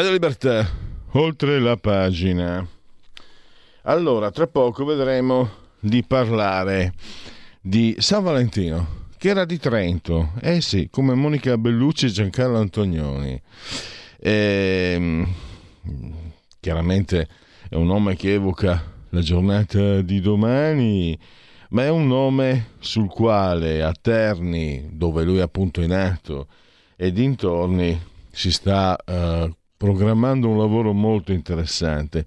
Radio Libertà, oltre la pagina. Allora, tra poco vedremo di parlare di San Valentino, che era di Trento. Eh sì, come Monica Bellucci e Giancarlo Antonioni. E, ehm, chiaramente è un nome che evoca la giornata di domani, ma è un nome sul quale a Terni, dove lui appunto è nato, e dintorni si sta uh, programmando un lavoro molto interessante.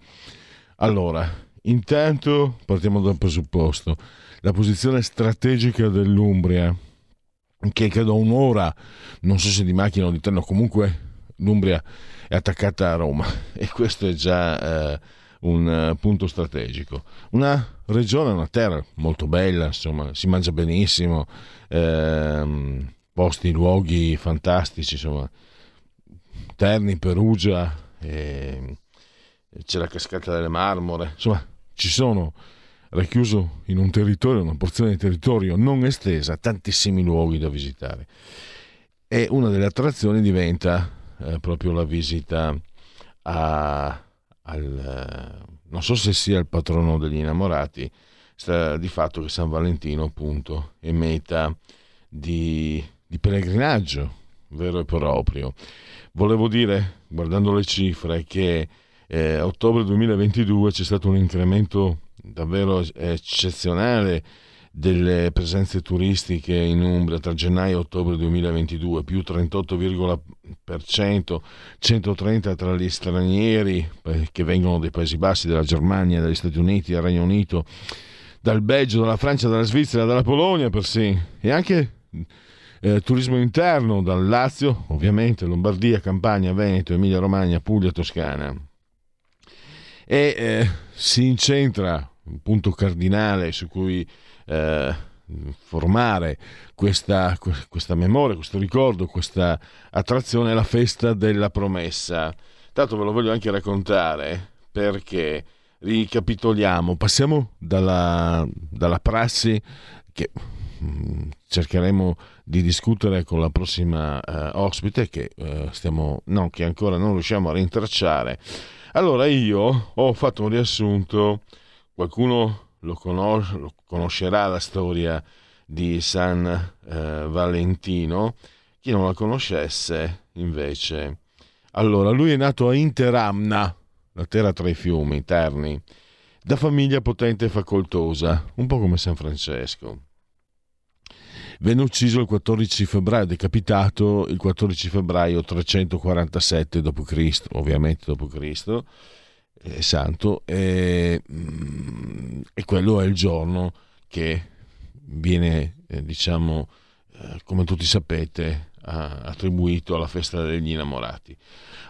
Allora, intanto partiamo dal presupposto. La posizione strategica dell'Umbria, che credo un'ora, non so se di macchina o di treno, comunque l'Umbria è attaccata a Roma e questo è già eh, un uh, punto strategico. Una regione, una terra molto bella, insomma, si mangia benissimo, ehm, posti, luoghi fantastici, insomma, Terni, Perugia, c'è la cascata delle Marmore, insomma ci sono racchiuso in un territorio, una porzione di territorio non estesa, tantissimi luoghi da visitare. E una delle attrazioni diventa eh, proprio la visita a, al, non so se sia il patrono degli innamorati, sta di fatto che San Valentino appunto è meta di, di pellegrinaggio vero e proprio. Volevo dire, guardando le cifre, che eh, a ottobre 2022 c'è stato un incremento davvero eccezionale delle presenze turistiche in Umbria tra gennaio e ottobre 2022, più 38,%, 130 tra gli stranieri eh, che vengono dai Paesi Bassi, dalla Germania, dagli Stati Uniti, dal Regno Unito, dal Belgio, dalla Francia, dalla Svizzera, dalla Polonia persino, e anche eh, turismo interno dal Lazio, ovviamente Lombardia, Campania, Veneto, Emilia Romagna, Puglia, Toscana. E eh, si incentra un punto cardinale su cui eh, formare questa, questa, memoria, questo ricordo, questa attrazione la festa della promessa. Tanto ve lo voglio anche raccontare perché ricapitoliamo, passiamo dalla, dalla prassi che Mm, cercheremo di discutere con la prossima eh, ospite che, eh, stiamo, no, che ancora non riusciamo a rintracciare. Allora io ho fatto un riassunto, qualcuno lo, conos- lo conoscerà la storia di San eh, Valentino, chi non la conoscesse invece. Allora, lui è nato a Interamna, la terra tra i fiumi, Terni, da famiglia potente e facoltosa, un po' come San Francesco venne ucciso il 14 febbraio, decapitato il 14 febbraio 347 d.C., ovviamente d.C., è santo, e, mm, e, quello è il giorno che viene, eh, diciamo, eh, come tutti sapete, attribuito alla festa degli innamorati.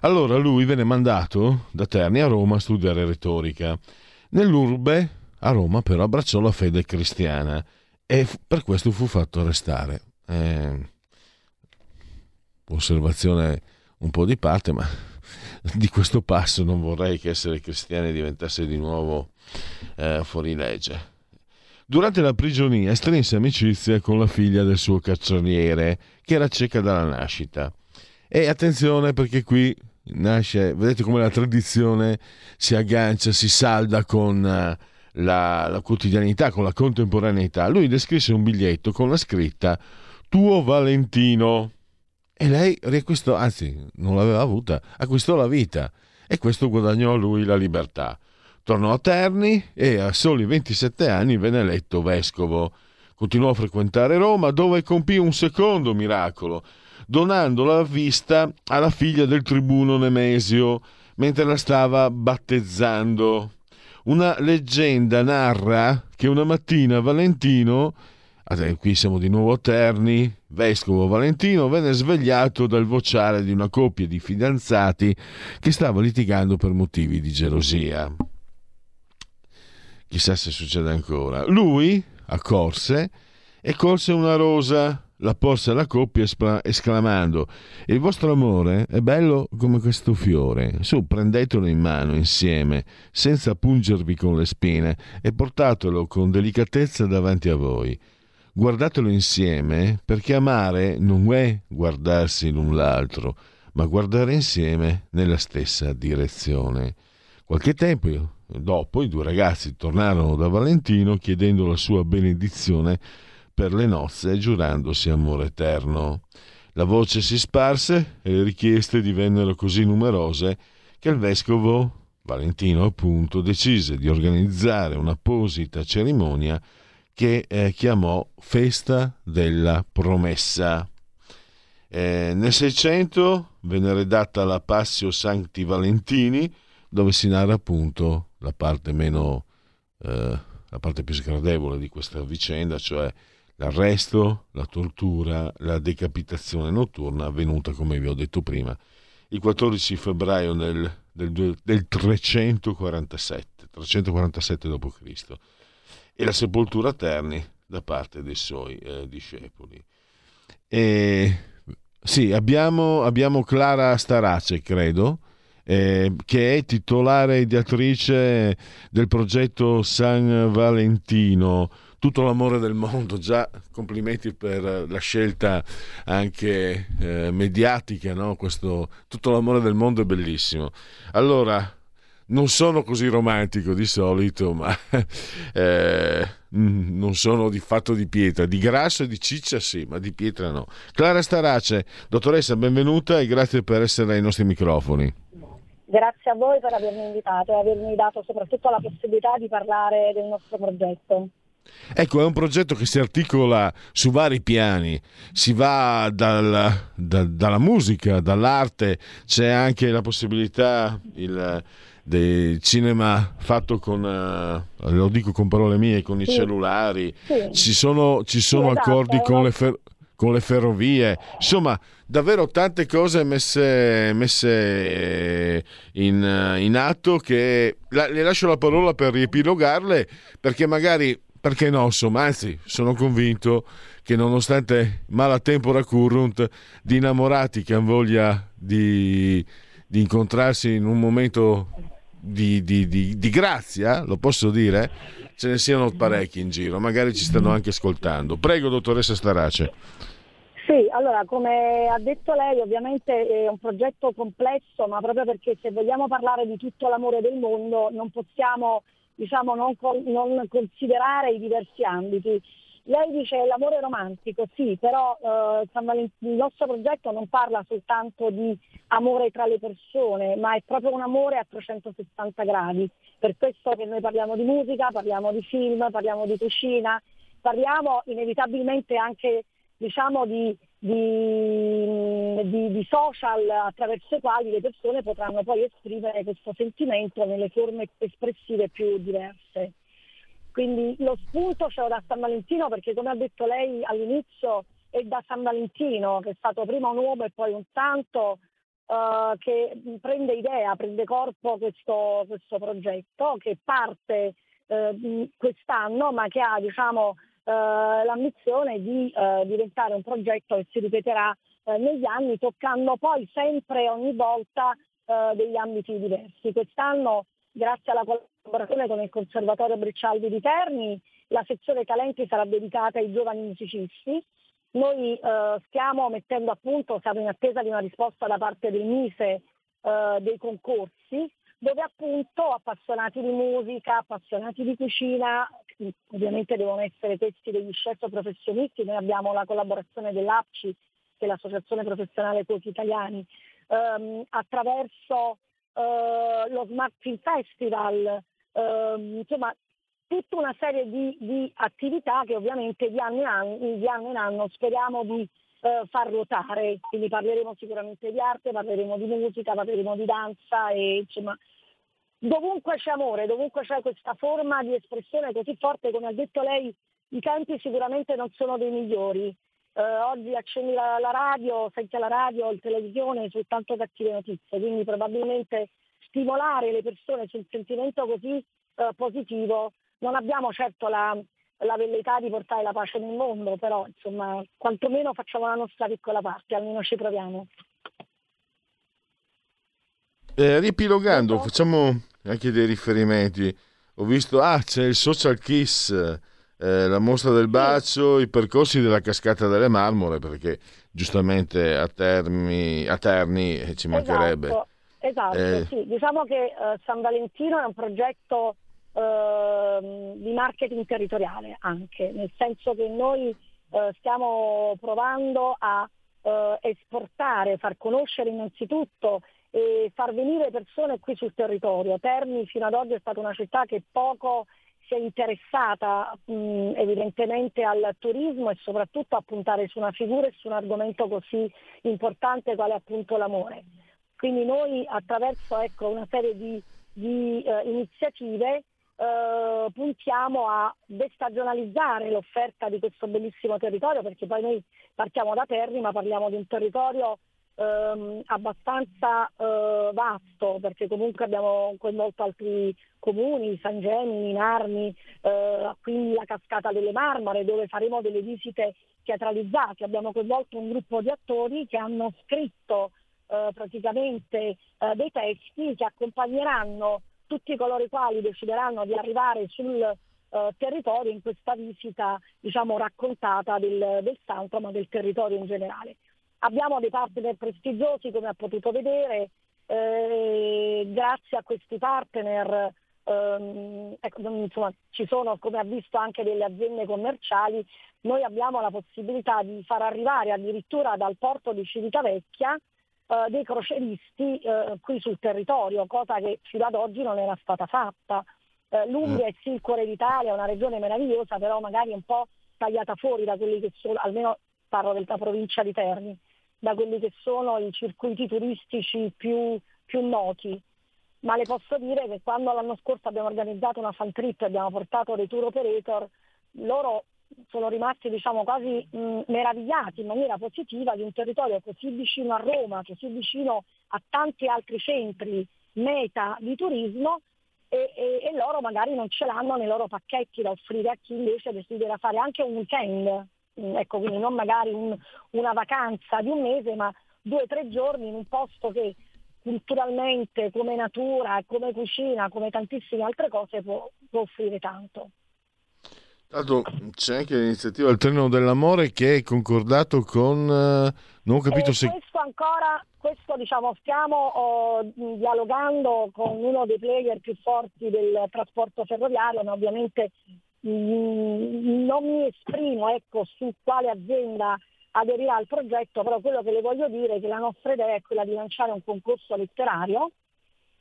Allora lui venne mandato da Terni a Roma a studiare retorica. Nell'urbe, a Roma, però abbracciò la fede cristiana e per questo fu fatto arrestare. Eh, osservazione un po' di parte, ma di questo passo non vorrei che essere cristiani diventasse di nuovo eh, fuori legge. Durante la prigionia strinse amicizia con la figlia del suo carceriere, che era cieca dalla nascita. E attenzione perché qui nasce, vedete come la tradizione si aggancia, si salda con uh, la, la quotidianità, con la contemporaneità, lui descrisse un biglietto con la scritta Tuo Valentino. E lei riacquistò, anzi, non l'aveva avuta, acquistò la vita e questo guadagnò a lui la libertà. Tornò a Terni e a soli 27 anni venne eletto vescovo. Continuò a frequentare Roma dove compì un secondo miracolo, donando la vista alla figlia del tribuno Nemesio mentre la stava battezzando una leggenda narra che una mattina Valentino, qui siamo di nuovo a Terni, vescovo Valentino venne svegliato dal vociare di una coppia di fidanzati che stava litigando per motivi di gelosia. Chissà se succede ancora. Lui accorse e colse una rosa la porse alla coppia esclamando Il vostro amore è bello come questo fiore. Su, prendetelo in mano insieme, senza pungervi con le spine, e portatelo con delicatezza davanti a voi. Guardatelo insieme, perché amare non è guardarsi l'un l'altro, ma guardare insieme nella stessa direzione. Qualche tempo dopo i due ragazzi tornarono da Valentino chiedendo la sua benedizione per le nozze giurandosi amore eterno. La voce si sparse e le richieste divennero così numerose che il vescovo, Valentino appunto, decise di organizzare un'apposita cerimonia che eh, chiamò Festa della Promessa. Eh, nel 600 venne redatta la Passio Sancti Valentini, dove si narra appunto la parte meno, eh, la parte più sgradevole di questa vicenda, cioè l'arresto, la tortura, la decapitazione notturna avvenuta, come vi ho detto prima, il 14 febbraio del, del, del 347, 347 d.C. e la sepoltura a Terni da parte dei suoi eh, discepoli. E, sì, abbiamo, abbiamo Clara Starace, credo, eh, che è titolare ideatrice del progetto San Valentino, tutto l'amore del mondo, già complimenti per la scelta anche eh, mediatica, no? Questo, tutto l'amore del mondo è bellissimo. Allora, non sono così romantico di solito, ma eh, non sono di fatto di pietra, di grasso e di ciccia sì, ma di pietra no. Clara Starace, dottoressa, benvenuta e grazie per essere ai nostri microfoni. Grazie a voi per avermi invitato e avermi dato soprattutto la possibilità di parlare del nostro progetto. Ecco, è un progetto che si articola su vari piani, si va dal, da, dalla musica, dall'arte, c'è anche la possibilità il, del cinema fatto con, uh, lo dico con parole mie, con i cellulari, sì. ci sono, ci sono sì, accordi esatto, con, le fer- con, le ferrovie, insomma davvero tante cose messe, messe eh, in, in, atto che la, le lascio la parola per riepilogarle perché magari perché no, insomma, anzi, sono convinto che nonostante mala tempora currunt, di innamorati che hanno voglia di, di incontrarsi in un momento di, di, di, grazia, lo posso dire, ce ne siano parecchi in giro, magari ci stanno anche ascoltando. Prego, dottoressa Starace. Sì, allora come ha detto lei ovviamente è un progetto complesso, ma proprio perché se vogliamo parlare di tutto l'amore del mondo non possiamo diciamo, non, non, considerare i diversi ambiti. Lei dice l'amore romantico, sì, però eh, il nostro progetto non parla soltanto di amore tra le persone, ma è proprio un amore a 360 gradi. Per questo che noi parliamo di musica, parliamo di film, parliamo di cucina, parliamo inevitabilmente anche diciamo, di, di, di, di, social attraverso i quali le persone potranno poi esprimere questo sentimento nelle forme espressive più diverse. Quindi lo spunto c'è da San Valentino perché come ha detto lei all'inizio è da San Valentino che è stato prima un uomo e poi un santo uh, che prende idea, prende corpo questo, questo progetto che parte uh, quest'anno ma che ha diciamo, eh, l'ambizione di eh, diventare un progetto che si ripeterà eh, negli anni, toccando poi sempre ogni volta degli ambiti diversi. Quest'anno, grazie alla collaborazione con il Conservatorio Breccialdi di Terni, la sezione talenti sarà dedicata ai giovani musicisti. Noi eh, stiamo mettendo a punto, siamo in attesa di una risposta da parte del Mise eh, dei concorsi dove appunto appassionati di musica, appassionati di cucina, ovviamente devono essere questi degli chef professionisti, noi abbiamo la collaborazione dell'APCI, che è l'Associazione Professionale Cuochi Italiani, ehm, attraverso eh, lo Smart Film Festival, ehm, insomma tutta una serie di, di, attività che ovviamente di anno in anno, di anno, in anno speriamo di eh, far ruotare, quindi parleremo sicuramente di arte, parleremo di musica, parleremo di danza e insomma dovunque c'è amore, dovunque c'è questa forma di espressione così forte, come ha detto lei, i tempi sicuramente non sono dei migliori. Eh, oggi accendi la, la, radio, senti la radio, la televisione, soltanto cattive notizie, quindi probabilmente stimolare le persone sul sentimento così eh, positivo. Non abbiamo certo la, la velleità di portare la pace nel mondo, però insomma quantomeno facciamo la nostra piccola parte, almeno ci proviamo. Eh, riepilogando, facciamo anche dei riferimenti. Ho visto, ah, c'è il social kiss, eh, la mostra del bacio, i percorsi della cascata delle marmore, perché giustamente a, termi, a Terni eh, ci mancherebbe. Esatto, esatto eh. sì. diciamo che eh, San Valentino è un progetto ehm, di marketing territoriale anche, nel senso che noi eh, stiamo provando a eh, esportare, far conoscere innanzitutto e far venire persone qui sul territorio. Terni fino ad oggi è stata una città che poco si è interessata mh, evidentemente al turismo e soprattutto a puntare su una figura e su un argomento così importante quale appunto l'amore. Quindi noi attraverso ecco, una serie di, di eh, iniziative eh, puntiamo a destagionalizzare l'offerta di questo bellissimo territorio perché poi noi partiamo da Terni ma parliamo di un territorio ehm, abbastanza eh, vasto perché comunque abbiamo coinvolto altri comuni, San Gemini, Narni, eh, quindi la cascata delle Marmore dove faremo delle visite teatralizzate. Abbiamo coinvolto un gruppo di attori che hanno scritto eh, praticamente eh, dei testi che accompagneranno tutti coloro i quali decideranno di arrivare sul eh, territorio in questa visita diciamo, raccontata del, del santo ma del territorio in generale. Abbiamo dei partner prestigiosi, come ha potuto vedere, eh, grazie a questi partner ehm, ecco, insomma, ci sono, come ha visto, anche delle aziende commerciali, noi abbiamo la possibilità di far arrivare addirittura dal porto di Civitavecchia eh, dei croceristi eh, qui sul territorio, cosa che fino ad oggi non era stata fatta. Eh, L'Umbria è sì il cuore d'Italia, è una regione meravigliosa, però magari un po' tagliata fuori da quelli che sono, almeno parlo della provincia di Terni, da quelli che sono i circuiti turistici più, più noti. Ma le posso dire che quando l'anno scorso abbiamo organizzato una fan trip e abbiamo portato dei tour operator, loro sono rimasti diciamo, quasi mh, meravigliati in maniera positiva di un territorio così vicino a Roma, così vicino a tanti altri centri meta di turismo e, e, e loro magari non ce l'hanno nei loro pacchetti da offrire a chi invece desidera fare anche un weekend Mm, ecco, quindi non magari un, una vacanza di un mese, ma due o tre giorni in un posto che culturalmente, come natura, come cucina, come tantissime altre cose può, può offrire tanto. Tanto c'è anche l'iniziativa Il Treno dell'Amore che è concordato con... Eh, non ho capito e se... Questo ancora, questo diciamo, stiamo oh, dialogando con uno dei player più forti del trasporto ferroviario, ma ovviamente Mm, non mi esprimo ecco, su quale azienda aderirà al progetto, però quello che le voglio dire è che la nostra idea è quella di lanciare un concorso letterario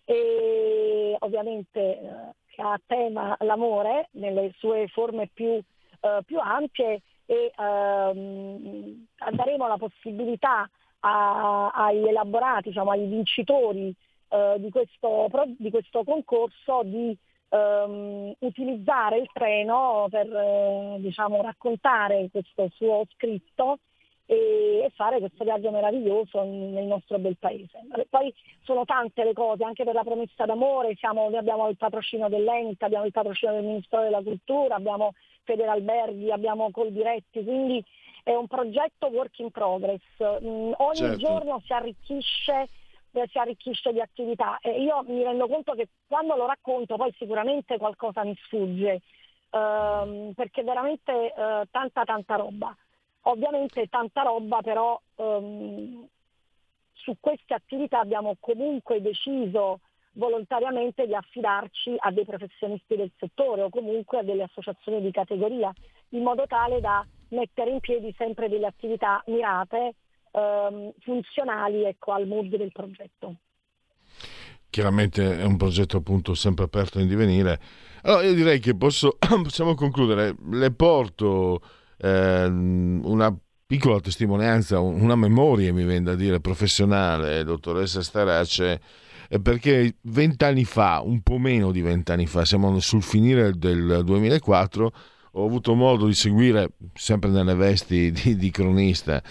e ovviamente eh, ha a tema l'amore nelle sue forme più, eh, più ampie e ehm, daremo la possibilità a, agli elaborati, diciamo, ai vincitori eh, di, questo, di questo concorso di ehm, utilizzare il treno per eh, diciamo, raccontare questo suo scritto e, fare questo viaggio meraviglioso nel nostro bel paese. Poi sono tante le cose, anche per la promessa d'amore, siamo, noi abbiamo il patrocinio dell'Ente, abbiamo il patrocinio del Ministero della Cultura, abbiamo Federalberghi, abbiamo Coldiretti, quindi è un progetto work in progress. Mm, ogni certo. giorno si arricchisce si arricchisce di attività e io mi rendo conto che quando lo racconto poi sicuramente qualcosa mi sfugge ehm, perché veramente eh, tanta tanta roba. Ovviamente tanta roba però ehm, su queste attività abbiamo comunque deciso volontariamente di affidarci a dei professionisti del settore o comunque a delle associazioni di categoria, in modo tale da mettere in piedi sempre delle attività mirate ehm, funzionali ecco, al mood del progetto. Chiaramente è un progetto appunto sempre aperto in divenire. Allora io direi che posso, possiamo concludere. Le porto eh, una piccola testimonianza, una memoria mi viene da dire professionale, dottoressa Starace, perché vent'anni fa, un po' meno di vent'anni fa, siamo sul finire del 2004, ho avuto modo di seguire, sempre nelle vesti di, di cronista,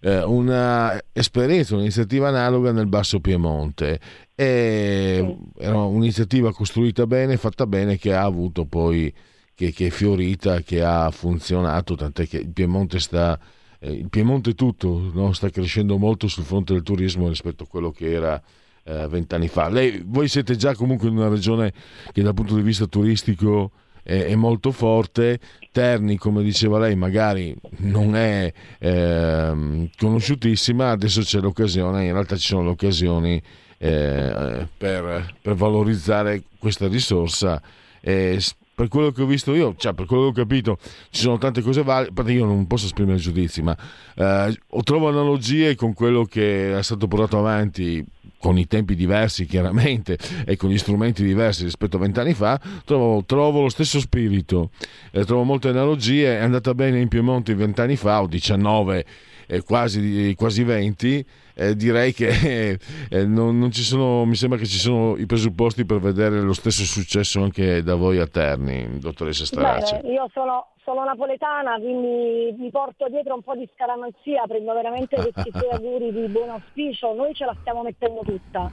eh, una esperienza, un'iniziativa analoga nel Basso Piemonte. E era un'iniziativa costruita bene, fatta bene, che ha avuto poi, che, che è fiorita, che ha funzionato, tant'è che il Piemonte sta... Eh, il Piemonte tutto no? sta crescendo molto sul fronte del turismo rispetto a quello che era eh, vent'anni fa. Lei, voi siete già comunque in una regione che dal punto di vista turistico è, è molto forte. Terni, come diceva lei, magari non è eh, conosciutissima, adesso c'è l'occasione, in realtà ci sono le occasioni eh, per, per, valorizzare questa risorsa. Eh, per quello che ho visto io, cioè per quello che ho capito, ci sono tante cose valide. Io non posso esprimere giudizi, ma eh, trovo analogie con quello che è stato portato avanti con i tempi diversi chiaramente e con gli strumenti diversi rispetto a vent'anni fa, trovo, trovo, lo stesso spirito, eh, trovo molte analogie, è andata bene in Piemonte vent'anni fa o 19 eh, quasi, quasi 20, eh, direi che eh, non, non, ci sono, mi sembra che ci sono i presupposti per vedere lo stesso successo anche da voi a Terni, dottoressa Stracci. io sono, sono, napoletana, quindi mi porto dietro un po' di scaramanzia, prendo veramente questi suoi auguri di buon auspicio, noi ce la stiamo mettendo tutta.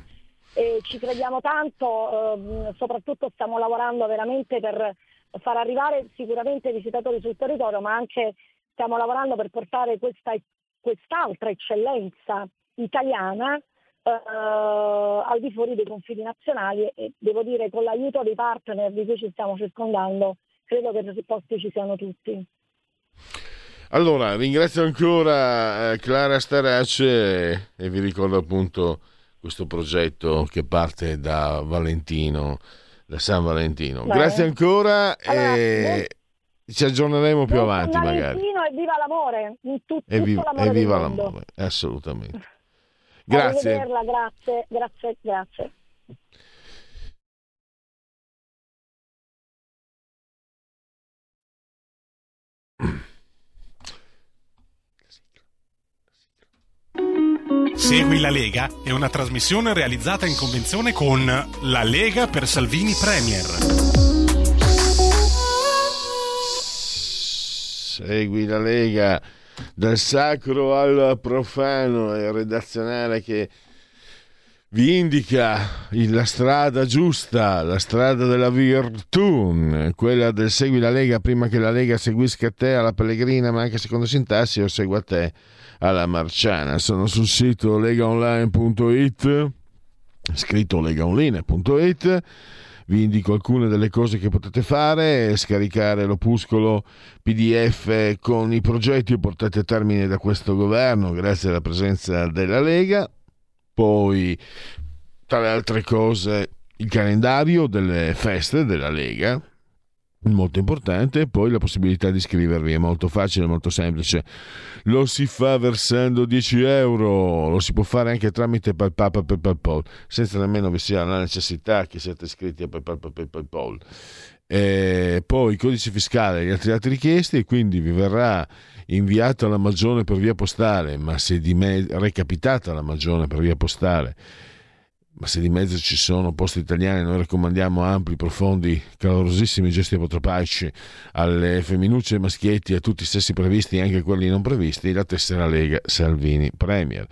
E ci crediamo tanto, eh, soprattutto stiamo lavorando veramente per far arrivare sicuramente i visitatori sul territorio, ma anche stiamo lavorando per portare questa quest'altra eccellenza italiana eh, al di fuori dei confini nazionali e devo dire con l'aiuto dei partner di cui ci stiamo circondando credo che i presupposti ci siano tutti. Allora, ringrazio ancora eh, Clara Starace e vi ricordo appunto questo progetto che parte da Valentino, da San Valentino. Beh. Grazie ancora allora, e ci aggiorneremo più avanti magari. E viva l'amore, in tut- e viva, l'amore, e viva l'amore assolutamente. Grazie. grazie, grazie, grazie. Segui la Lega è una trasmissione realizzata in convenzione con La Lega per Salvini Premier. Segui la Lega dal sacro al profano, è redazionale che vi indica la strada giusta, la strada della virtù, quella del segui la Lega prima che la Lega seguisca te alla pellegrina, ma anche secondo sintassi o segua te alla marciana. Sono sul sito legaonline.it, scritto legaonline.it vi indico alcune delle cose che potete fare, scaricare l'opuscolo PDF con i progetti portati a termine da questo governo grazie alla presenza della Lega, poi tra le altre cose il calendario delle feste della Lega, molto importante e poi la possibilità di iscrivervi è molto facile, molto semplice. Lo si fa versando 10 euro. Lo si può fare anche tramite PayPal e PayPal. Senza nemmeno vi sia la necessità che siate iscritti a PayPal e PayPal. E poi codice fiscale e gli altri atti richiesti e quindi vi verrà inviata la magione per via postale ma se di me recapitata la magione per via postale ma se di mezzo ci sono posti italiani, noi raccomandiamo ampli, profondi, calorosissimi gesti apotropaici alle femminucce e maschietti, a tutti i sessi previsti e anche quelli non previsti, la tessera Lega Salvini Premier.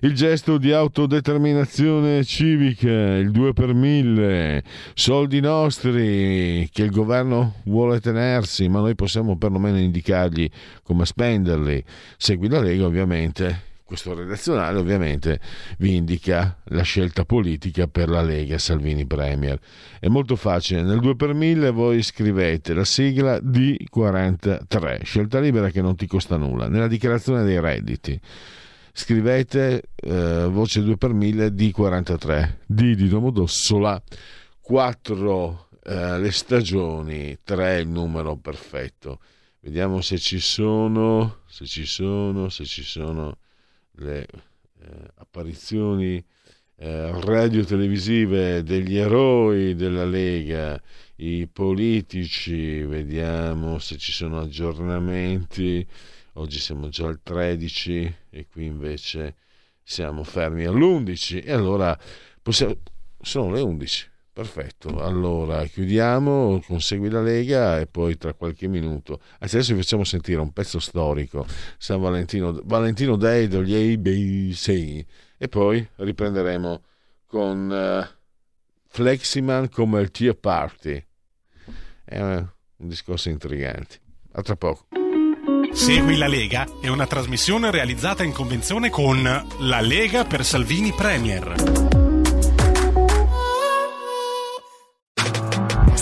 Il gesto di autodeterminazione civica, il 2 per 1000, soldi nostri che il governo vuole tenersi, ma noi possiamo perlomeno indicargli come spenderli. Segui la Lega ovviamente questo redazionale ovviamente vi indica la scelta politica per la Lega Salvini Premier. È molto facile, nel 2 per 1000 voi scrivete la sigla D43, scelta libera che non ti costa nulla, nella dichiarazione dei redditi. Scrivete eh, voce 2 per 1000 D43, D di Domodossola, 4 eh, le stagioni, 3 il numero perfetto. Vediamo se ci sono, se ci sono, se ci sono le eh, apparizioni eh, radio-televisive degli eroi della Lega, i politici, vediamo se ci sono aggiornamenti. Oggi siamo già al 13 e qui invece siamo fermi all'11 e allora possiamo, sono le 11. Perfetto, allora chiudiamo con Segui la Lega e poi tra qualche minuto. Adesso vi facciamo sentire un pezzo storico, San Valentino, Valentino Day degli ABC e poi riprenderemo con uh, Fleximan come il Tea Party. È un discorso intrigante. A tra poco. Segui la Lega è una trasmissione realizzata in convenzione con La Lega per Salvini Premier.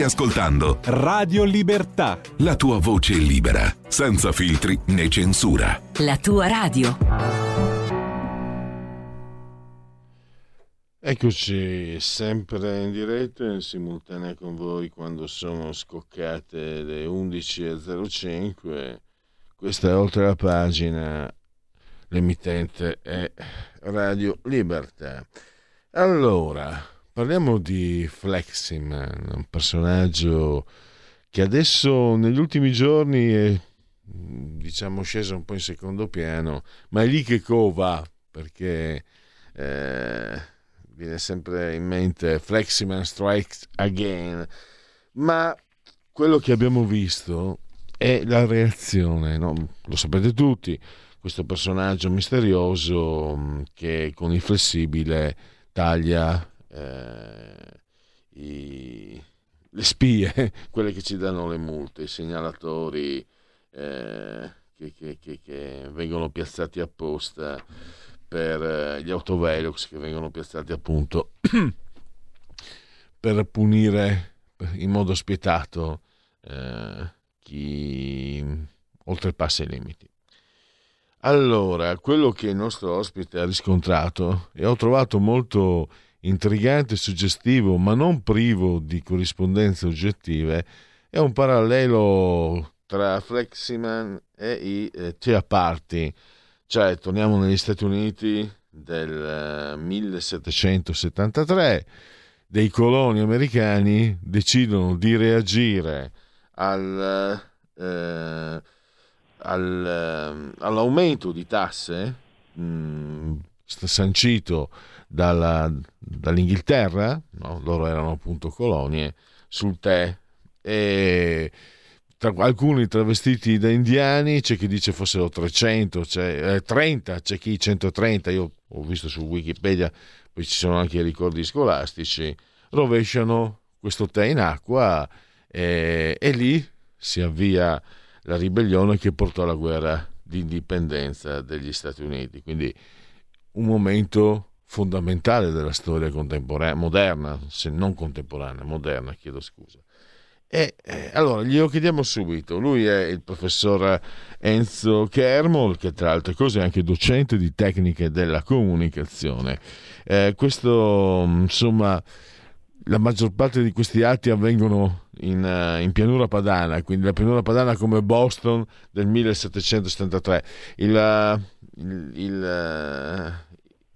Stai ascoltando Radio Libertà. La tua voce libera, senza filtri né censura. La tua radio. Eccoci, sempre in diretta e in simultanea con voi quando sono scoccate le 11.05. Questa è oltre la pagina, l'emittente è Radio Libertà. Allora, Parliamo di Fleximan, un personaggio che adesso negli ultimi giorni è diciamo scesa un po' in secondo piano, ma è lì che Co va, perché eh, viene sempre in mente Fleximan Strikes Again, ma quello che abbiamo visto è la reazione, no? lo sapete tutti, questo personaggio misterioso mm, che con il flessibile taglia eh, i, le spie, quelle che ci danno le multe, i segnalatori eh, che, che, che, che, vengono piazzati apposta per eh, gli autovelox che vengono piazzati appunto per punire in modo spietato eh, chi oltrepassa i limiti. Allora, quello che il nostro ospite ha riscontrato e ho trovato molto intrigante e suggestivo, ma non privo di corrispondenze oggettive, è un parallelo tra Fleximan e i eh, Tea Party, cioè torniamo negli Stati Uniti del eh, 1773, dei coloni americani decidono di reagire al... Eh, al, ehm, all'aumento di tasse mh, mm, sancito dalla, dall'Inghilterra, no? loro erano appunto colonie, sul tè e tra alcuni travestiti da indiani, c'è chi dice fossero 300, c'è, eh, 30, c'è chi 130, io ho visto su Wikipedia, poi ci sono anche i ricordi scolastici, rovesciano questo tè in acqua e, e lì si avvia la ribellione che portò alla guerra di indipendenza degli Stati Uniti. Quindi un momento fondamentale della storia contemporanea, moderna, se non contemporanea, moderna, chiedo scusa. E eh, allora glielo chiediamo subito. Lui è il professor Enzo Kermol, che tra altre cose è anche docente di tecniche della comunicazione. Eh, questo, insomma, la maggior parte di questi atti avvengono in, uh, in, pianura padana, quindi la pianura padana come Boston del 1773. Il, uh, il, il, uh,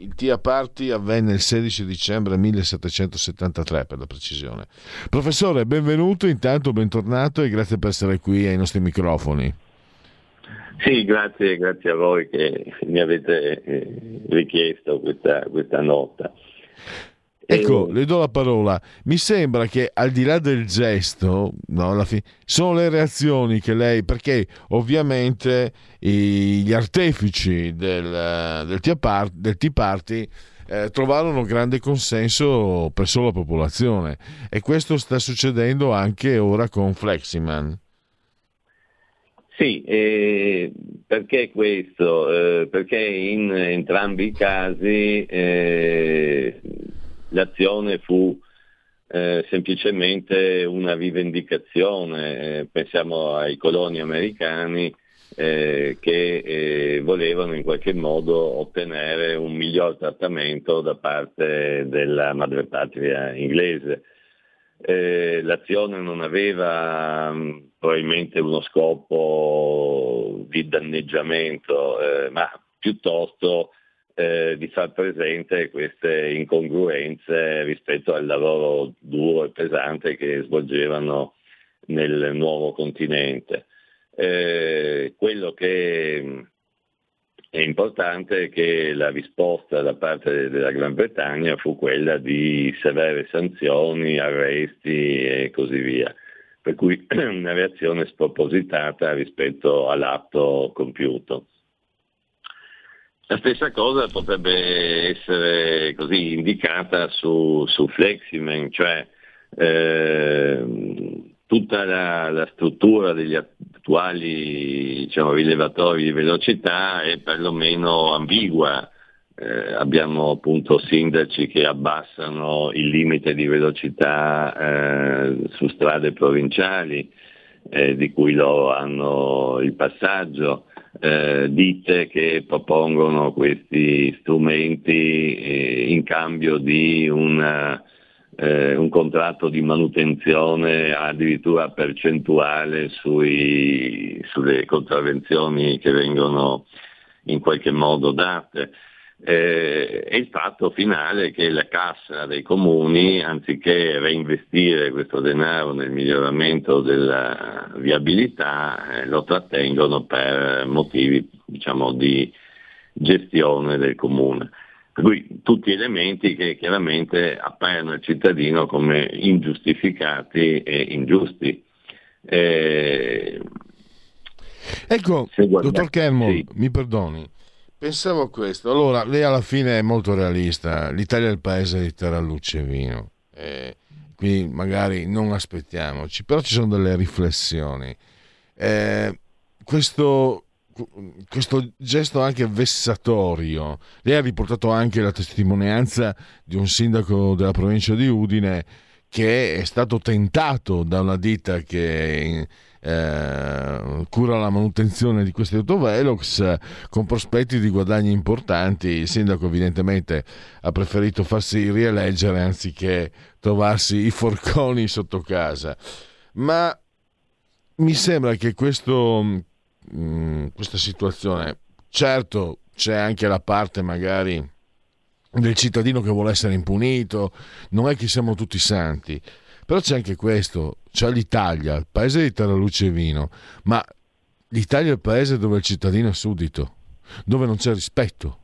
il Tea Party avvenne il 16 dicembre 1773 per la precisione. Professore, benvenuto, intanto bentornato e grazie per essere qui ai nostri microfoni. Sì, grazie, grazie a voi che mi avete eh, richiesto questa, questa nota. Ecco, le do la parola. Mi sembra che al di là del gesto, no, fi- sono le reazioni che lei, perché ovviamente i, gli artefici del, del, tea, part, del tea Party eh, trovarono grande consenso presso la popolazione e questo sta succedendo anche ora con Fleximan. Sì, eh, perché questo? Eh, perché in entrambi i casi eh, l'azione fu eh, semplicemente una rivendicazione, eh, pensiamo ai coloni americani eh, che eh, volevano in qualche modo ottenere un miglior trattamento da parte della madrepatria inglese. Eh, l'azione non aveva mh, mm, probabilmente uno scopo di danneggiamento, eh, ma piuttosto eh, di far presente queste incongruenze rispetto al lavoro duro e pesante che svolgevano nel nuovo continente. Eh, quello che è importante è che la risposta da parte della Gran Bretagna fu quella di severe sanzioni, arresti e così via, per cui una reazione spropositata rispetto all'atto compiuto. La stessa cosa potrebbe essere così indicata su, su Fleximan, cioè eh, tutta la, la, struttura degli attuali diciamo, rilevatori di velocità è perlomeno ambigua. Eh, abbiamo appunto sindaci che abbassano il limite di velocità eh, su strade provinciali, eh, di cui loro hanno il passaggio eh, ditte che propongono questi strumenti eh, in cambio di una, eh, un contratto di manutenzione addirittura percentuale sui, sulle contravvenzioni che vengono in qualche modo date. Eh, e il fatto finale che la cassa dei comuni, anziché reinvestire questo denaro nel miglioramento della viabilità, eh, lo trattengono per motivi diciamo, di gestione del comune. Per cui tutti elementi che chiaramente appaiono al cittadino come ingiustificati e ingiusti. Eh, ecco, dottor Kermo, sì. mi perdoni, pensavo a questo. Allora, lei alla fine è molto realista. L'Italia è il paese di Terraluce e vino. Eh, quindi magari non aspettiamoci, però ci sono delle riflessioni. Eh, questo questo gesto anche vessatorio. Lei ha riportato anche la testimonianza di un sindaco della provincia di Udine che è stato tentato da una ditta che eh, cura la manutenzione di questi autovelox con prospetti di guadagni importanti. Il sindaco evidentemente ha preferito farsi rieleggere anziché trovarsi i forconi sotto casa. Ma mi sembra che questo mh, mm, questa situazione. Certo, c'è anche la parte magari del cittadino che vuole essere impunito, non è che siamo tutti santi, però c'è anche questo, c'è l'Italia, il paese di terra, luce e vino, ma l'Italia è il paese dove il cittadino è suddito, dove non c'è rispetto.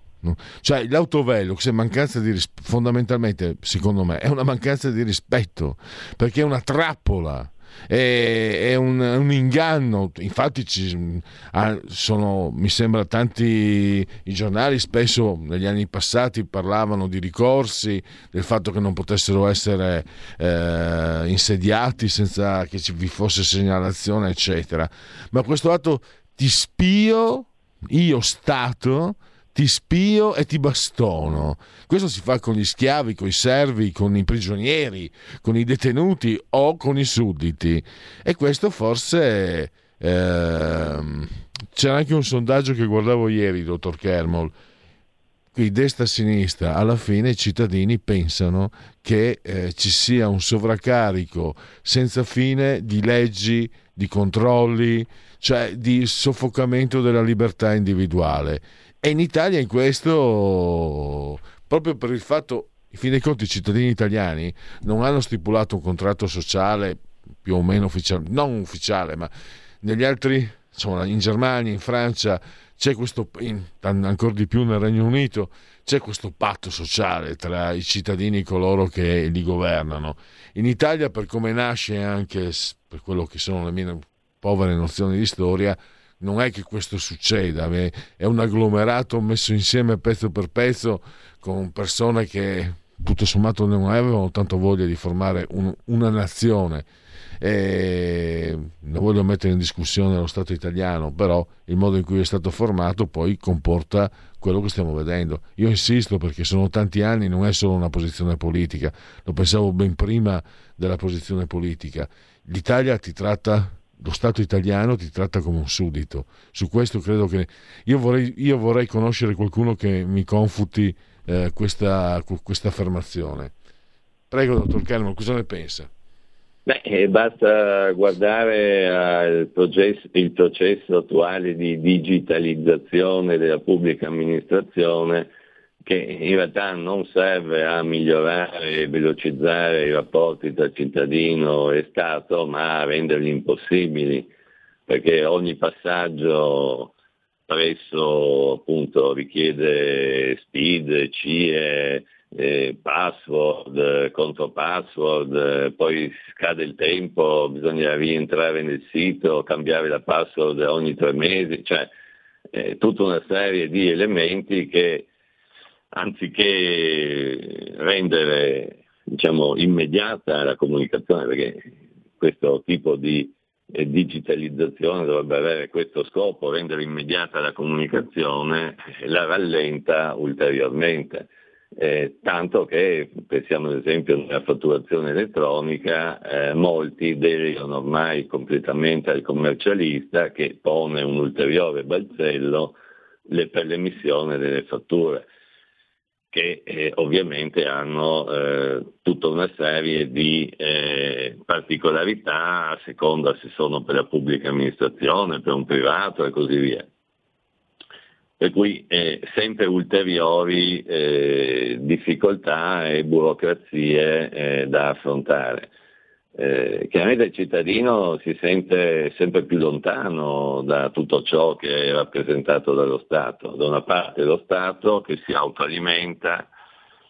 Cioè l'autovelox è mancanza di rispetto, fondamentalmente secondo me è una mancanza di rispetto, perché è una trappola è, è un, un, inganno. Infatti, ci, sono, mi sembra, tanti i giornali spesso negli anni passati parlavano di ricorsi, del fatto che non potessero essere eh, insediati senza che ci vi fosse segnalazione, eccetera. Ma questo atto ti spio, io Stato, ti spio e ti bastono. Questo si fa con gli schiavi, con i servi, con i prigionieri, con i detenuti o con i sudditi. E questo forse... Ehm, c'era anche un sondaggio che guardavo ieri, dottor Kermol. Qui destra-sinistra, alla fine i cittadini pensano che eh, ci sia un sovraccarico senza fine di leggi, di controlli, cioè di soffocamento della libertà individuale e in Italia in questo, proprio per il fatto, in fin dei conti i cittadini italiani non hanno stipulato un contratto sociale più o meno ufficiale, non ufficiale, ma negli altri, insomma, in Germania, in Francia, c'è questo, in, ancora di più nel Regno Unito, c'è questo patto sociale tra i cittadini e coloro che li governano. In Italia, per come nasce anche per quello che sono le mie povere nozioni di storia, non è che questo succeda, è un agglomerato messo insieme pezzo per pezzo con persone che tutto sommato non avevano tanto voglia di formare un, una nazione. E non voglio mettere in discussione lo Stato italiano, però il modo in cui è stato formato poi comporta quello che stiamo vedendo. Io insisto perché sono tanti anni, non è solo una posizione politica, lo pensavo ben prima della posizione politica. L'Italia ti tratta lo Stato italiano ti tratta come un suddito. Su questo credo che io vorrei, io vorrei conoscere qualcuno che mi confuti eh, questa, questa, affermazione. Prego, dottor Kerman, cosa ne pensa? Beh, eh, basta guardare al processo, il processo attuale di digitalizzazione della pubblica amministrazione che in realtà non serve a migliorare e velocizzare i rapporti tra cittadino e Stato, ma a renderli impossibili, perché ogni passaggio presso appunto richiede speed, CIE, eh, password, contro password, poi scade il tempo, bisogna rientrare nel sito, cambiare la password ogni tre mesi, cioè eh, tutta una serie di elementi che anziché rendere diciamo, immediata la comunicazione, perché questo tipo di eh, digitalizzazione dovrebbe avere questo scopo, rendere immediata la comunicazione, la rallenta ulteriormente. Eh, tanto che pensiamo ad esempio nella fatturazione elettronica, eh, molti derivano ormai completamente al commercialista che pone un ulteriore balzello per l'emissione delle fatture che eh, ovviamente hanno eh, tutta una serie di eh, particolarità a seconda se sono per la pubblica amministrazione, per un privato e così via. per cui eh, sempre ulteriori eh, difficoltà e burocrazie eh, da affrontare. Eh, chiaramente il cittadino si sente sempre più lontano da tutto ciò che è rappresentato dallo Stato. Da una parte lo Stato che si autoalimenta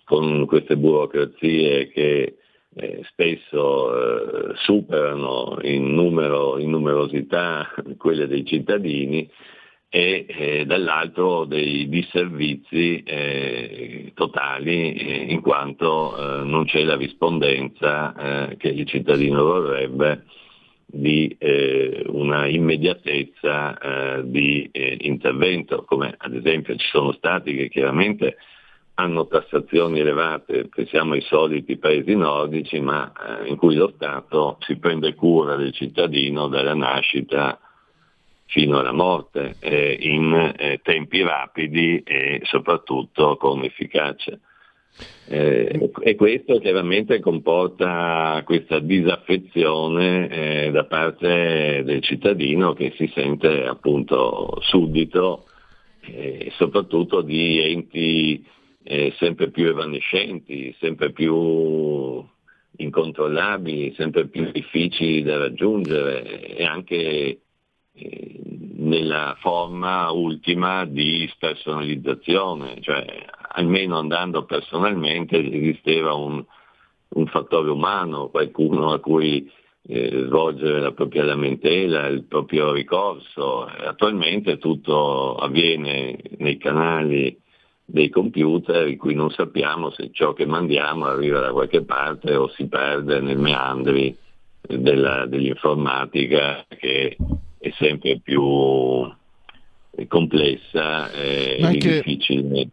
con queste burocrazie che eh, spesso eh, superano in, numero, in numerosità quelle dei cittadini e eh, dall'altro dei disservizi eh, totali eh, in quanto eh, non c'è la rispondenza eh, che il cittadino vorrebbe di eh, una immediatezza di intervento, come ad esempio ci sono stati che chiaramente hanno tassazioni elevate, pensiamo ai soliti paesi nordici, ma in cui lo Stato si prende cura del cittadino dalla nascita fino alla morte eh, in eh, tempi rapidi e soprattutto con efficacia. Eh, e questo chiaramente comporta questa disaffezione eh, da parte del cittadino che si sente appunto suddito e eh, soprattutto di enti eh, sempre più evanescenti, sempre più incontrollabili, sempre più difficili da raggiungere e anche nella forma ultima di spersonalizzazione, cioè almeno andando personalmente esisteva un, un fattore umano, qualcuno a cui eh, svolgere la propria lamentela, il proprio ricorso. Attualmente tutto avviene nei canali dei computer in cui non sappiamo se ciò che mandiamo arriva da qualche parte o si perde nei meandri della, dell'informatica che è sempre più complessa e anche, difficile.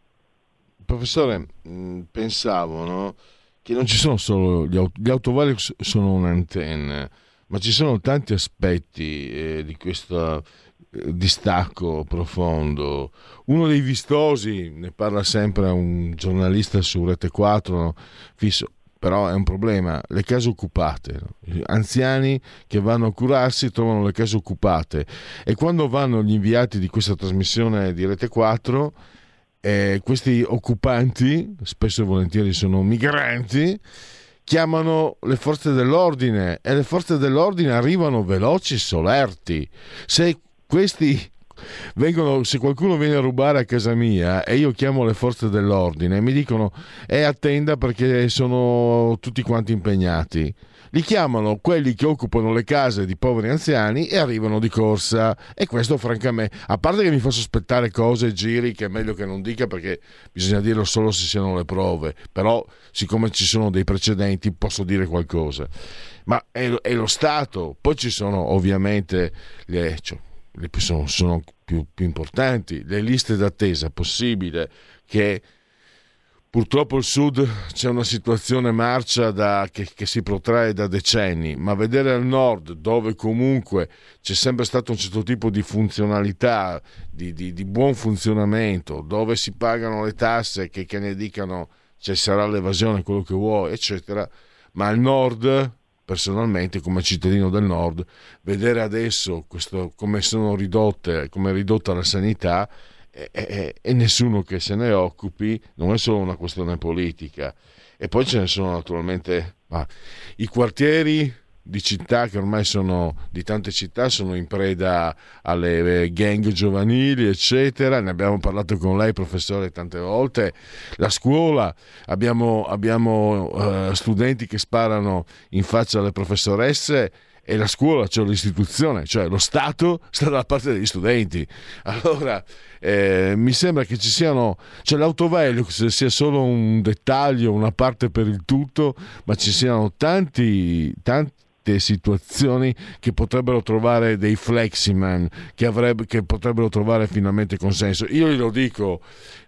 Professore, mm, pensavo no, che non ci sono solo gli, aut- gli autovali sono un'antenna, ma ci sono tanti aspetti eh, di questo eh, distacco profondo. Uno dei vistosi, ne parla sempre un giornalista su Rete 4, no, fisso, però è un problema, le case occupate, anziani che vanno a curarsi trovano le case occupate e quando vanno gli inviati di questa trasmissione di Rete 4, eh, questi occupanti, spesso e volentieri sono migranti, chiamano le forze dell'ordine e le forze dell'ordine arrivano veloci e solerti. Se questi vengono, se qualcuno viene a rubare a casa mia e io chiamo le forze dell'ordine, mi dicono è attenda perché sono tutti quanti impegnati. Li chiamano quelli che occupano le case di poveri anziani e arrivano di corsa. E questo, francamente, a parte che mi fa sospettare cose, giri che è meglio che non dica perché bisogna dirlo solo se siano le prove. Però, siccome ci sono dei precedenti, posso dire qualcosa. Ma è, è lo Stato. Poi ci sono ovviamente le, cioè, sono, sono più, più, importanti, le liste d'attesa, possibile che purtroppo al sud c'è una situazione marcia da, che, che, si protrae da decenni, ma vedere al nord dove comunque c'è sempre stato un certo tipo di funzionalità, di, di, di buon funzionamento, dove si pagano le tasse che, che ne dicano ci sarà l'evasione, quello che vuoi, eccetera, ma al nord personalmente come cittadino del nord vedere adesso questo, come sono ridotte come è ridotta la sanità e, e, e, nessuno che se ne occupi non è solo una questione politica. E poi ce ne sono naturalmente ah, i quartieri di città che ormai sono di tante città sono in preda alle eh, gang giovanili eccetera ne abbiamo parlato con lei professore tante volte la scuola abbiamo, abbiamo uh, studenti che sparano in faccia alle professoresse e la scuola, cioè l'istituzione, cioè lo Stato sta dalla parte degli studenti. Allora eh, mi sembra che ci siano, cioè l'autovelux sia solo un dettaglio, una parte per il tutto, ma ci siano tanti, tanti certe situazioni che potrebbero trovare dei fleximan, che, avrebbe, che potrebbero trovare finalmente consenso. Io glielo dico,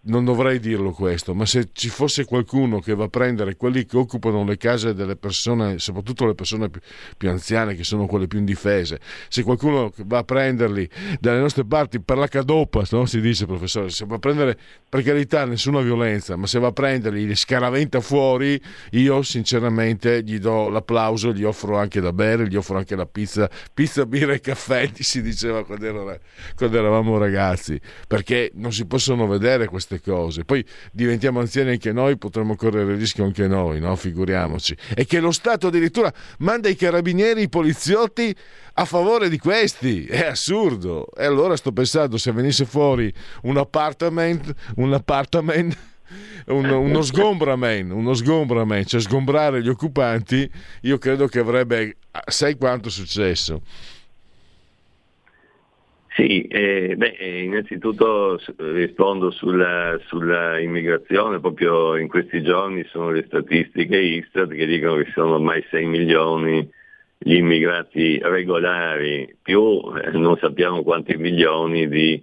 non dovrei dirlo questo, ma se ci fosse qualcuno che va a prendere quelli che occupano le case delle persone, soprattutto le persone più, più anziane, che sono quelle più indifese, se qualcuno va a prenderli dalle nostre parti per la cadopa, no? si dice professore, se va a prendere per carità nessuna violenza, ma se va a prenderli, li scaraventa fuori, io sinceramente gli do l'applauso, gli offro anche da bere, gli offrono anche la pizza, pizza, birra e caffè, si diceva quando, era, quando eravamo ragazzi, perché non si possono vedere queste cose. Poi diventiamo anziani anche noi, potremmo correre il rischio anche noi, no? figuriamoci. E che lo Stato addirittura manda i carabinieri, i poliziotti a favore di questi. È assurdo. E allora sto pensando se venisse fuori un appartment, un appartment uno, uno sgombramen, uno sgombramen, cioè sgombrare gli occupanti, io credo che avrebbe, sai quanto successo? Sì, eh, beh, innanzitutto rispondo sulla, sulla, immigrazione, proprio in questi giorni sono le statistiche Istat che dicono che sono ormai 6 milioni gli immigrati regolari, più eh, non sappiamo quanti milioni di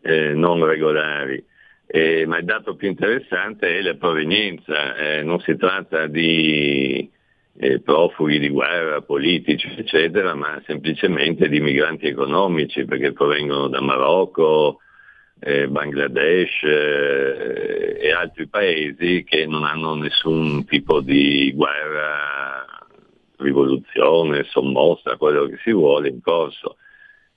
eh, non regolari. Eh, ma il dato più interessante è la provenienza, eh, non si tratta di eh, profughi di guerra, politici, eccetera, ma semplicemente di migranti economici, perché provengono da Marocco, eh, Bangladesh eh, e altri paesi che non hanno nessun tipo di guerra, rivoluzione, sommossa, quello che si vuole in corso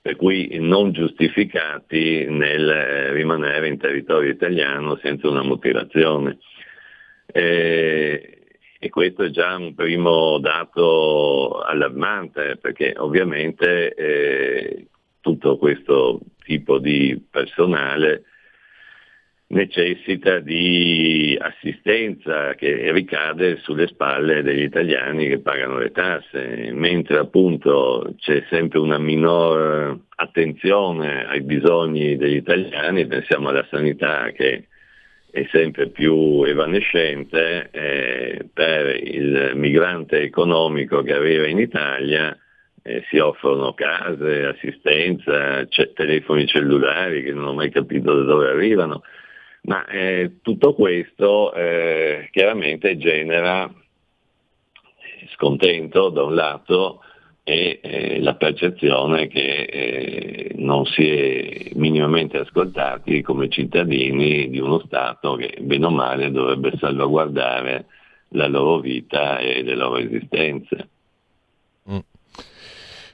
per cui non giustificati nel eh, rimanere in territorio italiano senza una motivazione. Eh, e questo è già un primo dato allarmante perché ovviamente eh, tutto questo tipo di personale necessita di assistenza che ricade sulle spalle degli italiani che pagano le tasse, mentre appunto c'è sempre una minor attenzione ai bisogni degli italiani, pensiamo alla sanità che è sempre più evanescente, eh, per il migrante economico che arriva in Italia eh, si offrono case, assistenza, telefoni cellulari che non ho mai capito da dove arrivano. Ma eh, tutto questo eh, chiaramente genera scontento da un lato e eh, la percezione che eh, non si è minimamente ascoltati come cittadini di uno Stato che bene o male dovrebbe salvaguardare la loro vita e le loro esistenze. Mm.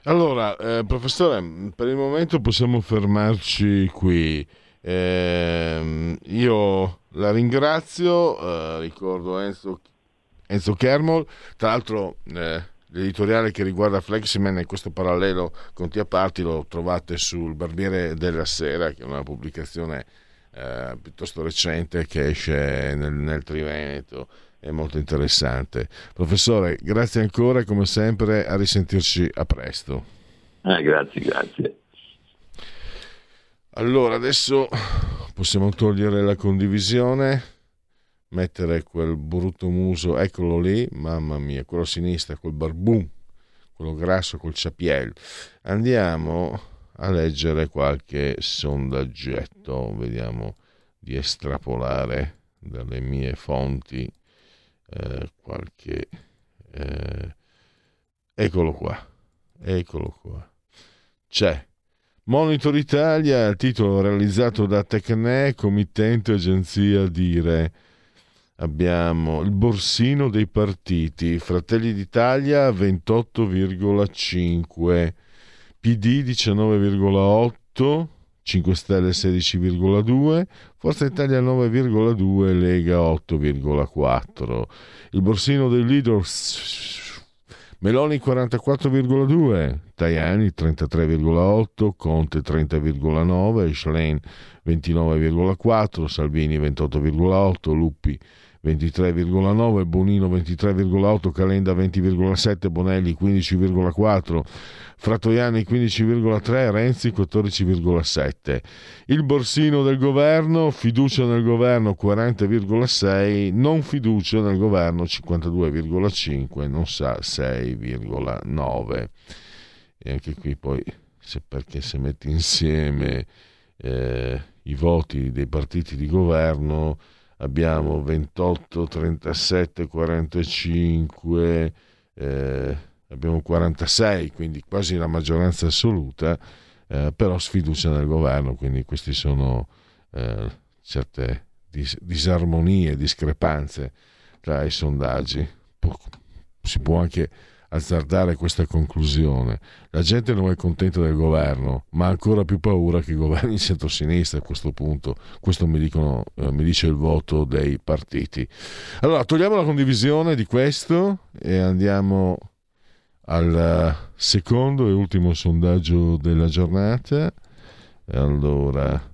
Allora, eh, professore, per il momento possiamo fermarci qui. Eh, io la ringrazio, eh, ricordo Enzo, Enzo Kermol, tra l'altro eh, l'editoriale che riguarda Fleximan e questo parallelo con Tia Parti lo trovate sul Barbiere della Sera, che è una pubblicazione eh, piuttosto recente che esce nel, nel Triveneto è molto interessante. Professore, grazie ancora e come sempre a risentirci a presto. Ah, grazie, grazie. Allora, adesso possiamo togliere la condivisione, mettere quel brutto muso, eccolo lì, mamma mia, quello a sinistra, quel barbun, quello grasso col ciapiel. Andiamo a leggere qualche sondaggetto, vediamo di estrapolare dalle mie fonti eh, qualche... Eh, eccolo qua, eccolo qua. C'è Monitor Italia, titolo realizzato da Tecne, committente agenzia Dire. Abbiamo il borsino dei partiti, Fratelli d'Italia 28,5, PD 19,8, 5 Stelle 16,2, Forza Italia 9,2, Lega 8,4. Il borsino dei leaders Meloni 44,2, Tajani 33,8, Conte 30,9, Schlein 29,4, Salvini 28,8, Luppi 23,9, Bonino 23,8, Calenda 20,7, Bonelli 15,4, Frattoiani 15,3, Renzi 14,7. Il borsino del governo, fiducia nel governo 40,6, non fiducia nel governo 52,5, non sa 6,9. E anche qui poi, se perché se metti insieme eh, i voti dei partiti di governo abbiamo 28, 37, 45, eh, abbiamo 46, quindi quasi la maggioranza assoluta, eh, però sfiducia nel governo, quindi queste sono eh, certe dis- disarmonie, discrepanze tra i sondaggi. si può anche azzardare questa conclusione. La gente non è contenta del governo, ma ha ancora più paura che governi centro-sinistra a questo punto. Questo mi, dicono, eh, mi dice il voto dei partiti. Allora, togliamo la condivisione di questo e andiamo al secondo e ultimo sondaggio della giornata. Allora,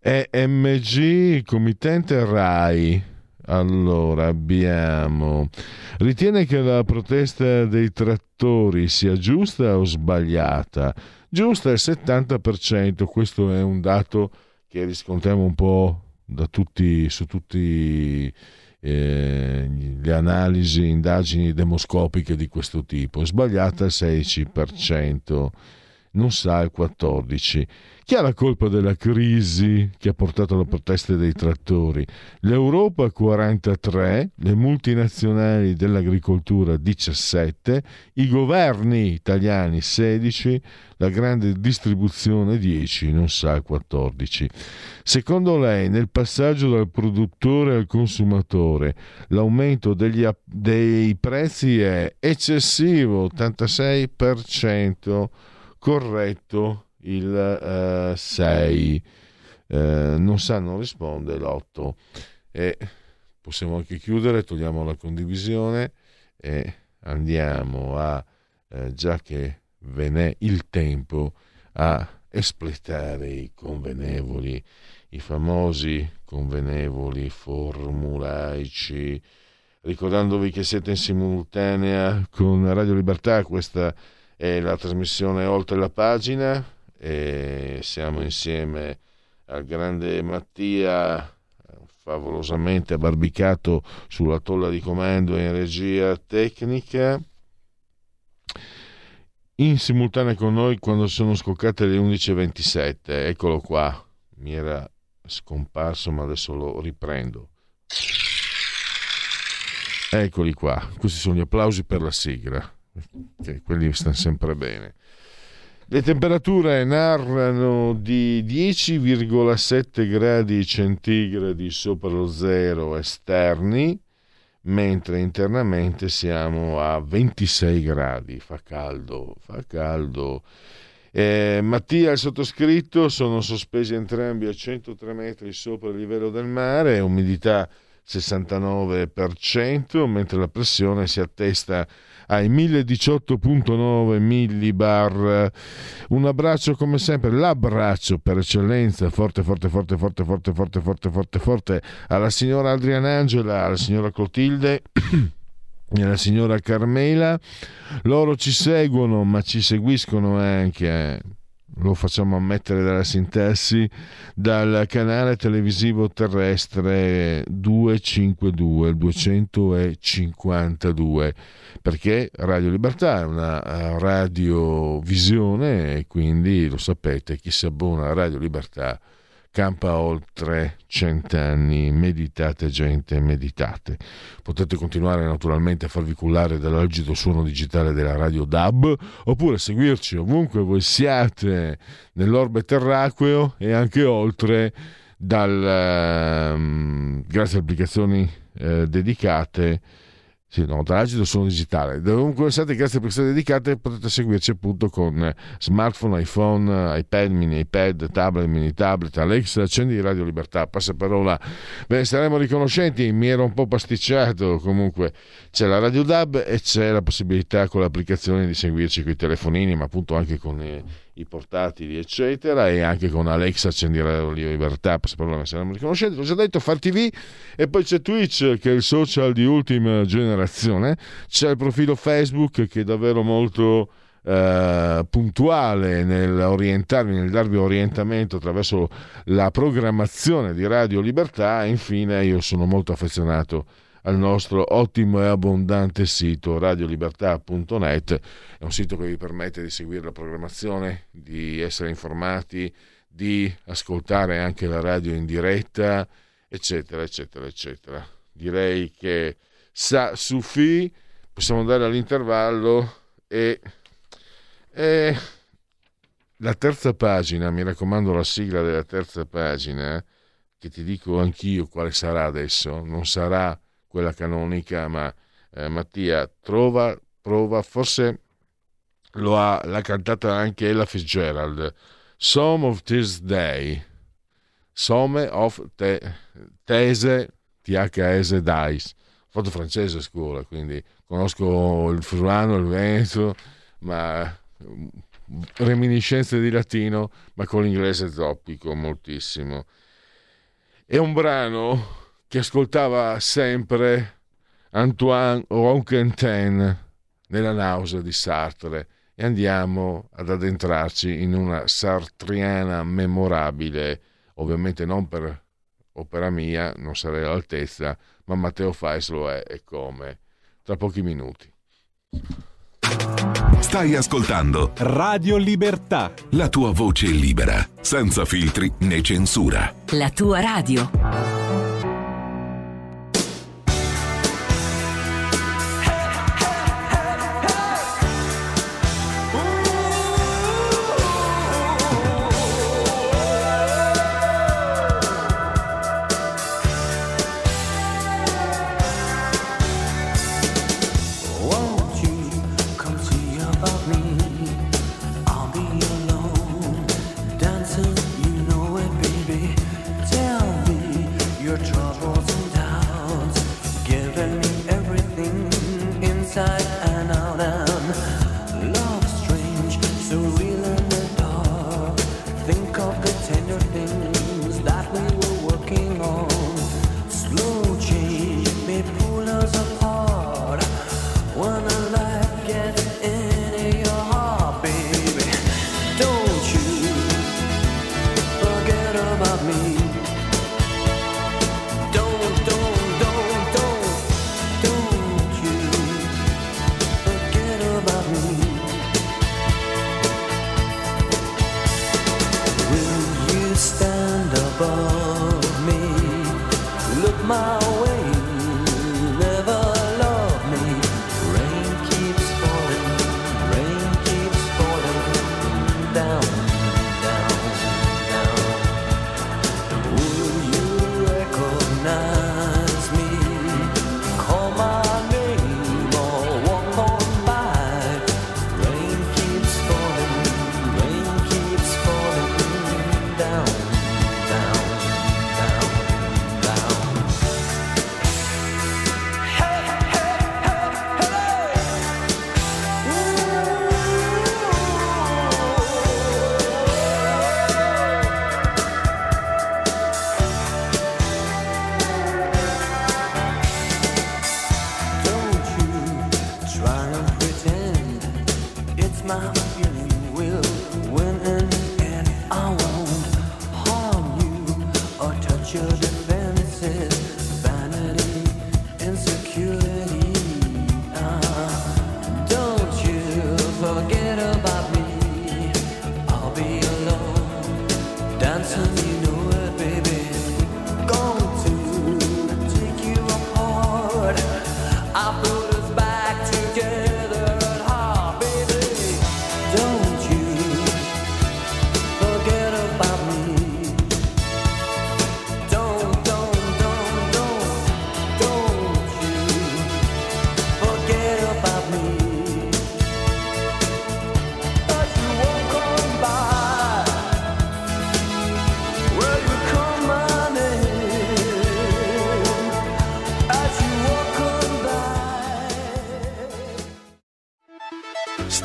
EMG, committente RAI allora abbiamo. Ritiene che la protesta dei trattori sia giusta o sbagliata? Giusta il 70%, questo è un dato che riscontriamo un po' tutti, su tutte eh, le analisi, indagini demoscopiche di questo tipo. Sbagliata il 16%, non sa il 14%. Chi ha la colpa della crisi che ha portato alle proteste dei trattori? L'Europa 43, le multinazionali dell'agricoltura 17, i governi italiani 16, la grande distribuzione 10, non sa 14. Secondo lei, nel passaggio dal produttore al consumatore, l'aumento degli, dei prezzi è eccessivo, 86%, corretto il 6. Eh, eh, non sa, non risponde l'8. E possiamo anche chiudere, togliamo la condivisione e andiamo a, eh, già che ve n'è il tempo, a espletare i convenevoli, i famosi convenevoli formulaici, ricordandovi che siete in simultanea con Radio Libertà, questa è la trasmissione Oltre la pagina, e siamo insieme al grande Mattia favolosamente abbarbicato sulla tolla di comando in regia tecnica. In simultanea con noi quando sono scoccate le 11.27 eccolo qua. Mi era scomparso ma adesso lo riprendo. Eccoli qua. Questi sono gli applausi per la sigla che quelli stanno sempre bene le temperature narrano di 10,7 gradi centigradi sopra lo zero esterni, mentre internamente siamo a 26 gradi. Fa caldo, fa caldo. Eh, Mattia e il sottoscritto sono sospesi entrambi a 103 metri sopra il livello del mare, umidità 69%, mentre la pressione si attesta a ai 1018.9 millibar. Un abbraccio come sempre, l'abbraccio per eccellenza, forte, forte, forte, forte, forte, forte, forte, forte, forte alla signora Adriana Angela, alla signora Clotilde. alla signora Carmela, loro ci seguono ma ci seguiscono anche lo facciamo ammettere dalla sintassi, dal canale televisivo terrestre 252, il 252, perché Radio Libertà è una eh, radiovisione e quindi lo sapete, chi si abbona a Radio Libertà campa oltre cent'anni. Meditate, gente, meditate. Potete continuare naturalmente a farvi cullare dall'algido suono digitale della radio DAB oppure seguirci ovunque voi siate nell'orbe terraqueo e anche oltre dal, um, grazie a applicazioni eh, dedicate sì, no, dall'agito sono digitale. Dovunque siate, grazie per essere dedicate, potete seguirci appunto con smartphone, iPhone, iPad, mini iPad, tablet, mini tablet, Alexa, accendi Radio Libertà, passa parola. Beh, saremo riconoscenti, mi ero un po' pasticciato, comunque c'è la Radio DAB e c'è la possibilità con l'applicazione di seguirci con i telefonini, ma appunto anche con... Eh, i portatili, eccetera, e anche con Alexa accendi la libertà, per problema se non mi riconoscete, l'ho già detto, Far TV, e poi c'è Twitch, che è il social di ultima generazione, c'è il profilo Facebook che è davvero molto... Uh, puntuale nell'orientarvi, nel darvi orientamento attraverso la programmazione di Radio Libertà. E infine io sono molto affezionato al nostro ottimo e abbondante sito radiolibertà.net. È un sito che vi permette di seguire la programmazione, di essere informati, di ascoltare anche la radio in diretta, eccetera, eccetera, eccetera. Direi che sa suffi, possiamo andare all'intervallo e, e la terza pagina, mi raccomando la sigla della terza pagina, che ti dico anch'io quale sarà adesso, non sarà quella canonica, ma eh, Mattia trova, prova, forse lo ha, l'ha cantata anche Ella Fitzgerald, Some of This Day, Some of the Tese, THS Dice, ho fatto francese a scuola, quindi conosco il furlano, il veneto, ma mm, reminiscenze di latino, ma con l'inglese zoppico moltissimo. È un brano che ascoltava sempre Antoine Ronquentin nella nausea di Sartre e andiamo ad addentrarci in una sartriana memorabile, ovviamente non per opera mia, non sarei all'altezza, ma Matteo Fais lo è e come. Tra pochi minuti. Stai ascoltando Radio Libertà. La tua voce libera, senza filtri né censura. La tua radio.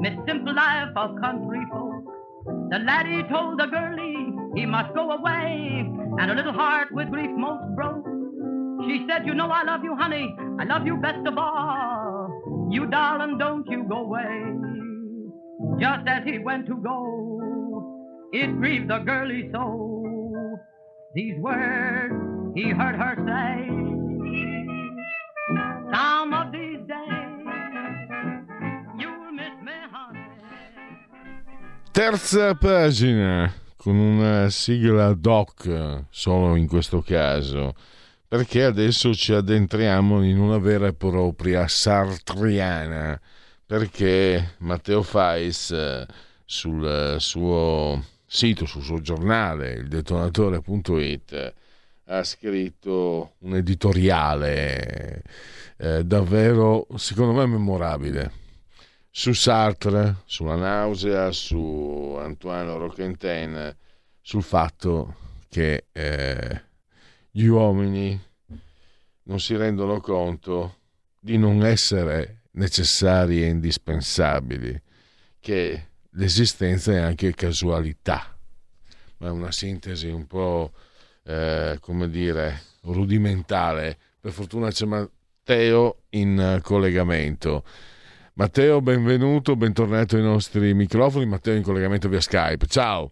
Mid simple life of country folk. The laddie told the girlie he must go away, and her little heart with grief most broke. She said, You know I love you, honey, I love you best of all. You darling, don't you go away. Just as he went to go, it grieved the girlie so. These words he heard her say. Some of these Terza pagina con una sigla doc solo in questo caso perché adesso ci addentriamo in una vera e propria sartriana perché Matteo Fais eh, sul suo sito, sul suo giornale, il detonatore.it, ha scritto un editoriale eh, davvero, secondo me, memorabile su Sartre, sulla nausea, su Antoine Roquentin, sul fatto che eh, gli uomini non si rendono conto di non essere necessari e indispensabili, che l'esistenza è anche casualità. Ma è una sintesi un po', eh, come dire, rudimentale. Per fortuna c'è Matteo in eh, collegamento. Matteo, benvenuto, bentornato ai nostri microfoni. Matteo in collegamento via Skype. Ciao.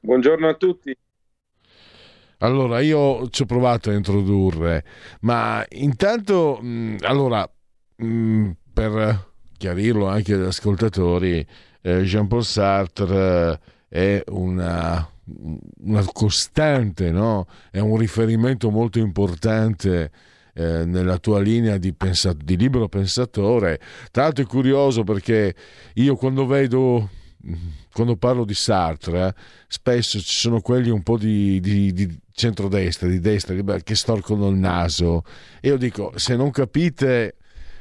Buongiorno a tutti. Allora, io ci ho provato a introdurre, ma intanto, mh, allora, mh, per chiarirlo anche agli ascoltatori, eh, Jean-Paul Sartre è una, una costante, no? è un riferimento molto importante eh, nella tua linea di, pensa- di libero pensatore. Tra l'altro è curioso perché io quando vedo quando parlo di Sartre, eh, spesso ci sono quelli un po' di, di, di centrodestra, di destra, che storcono il naso. E io dico, se non capite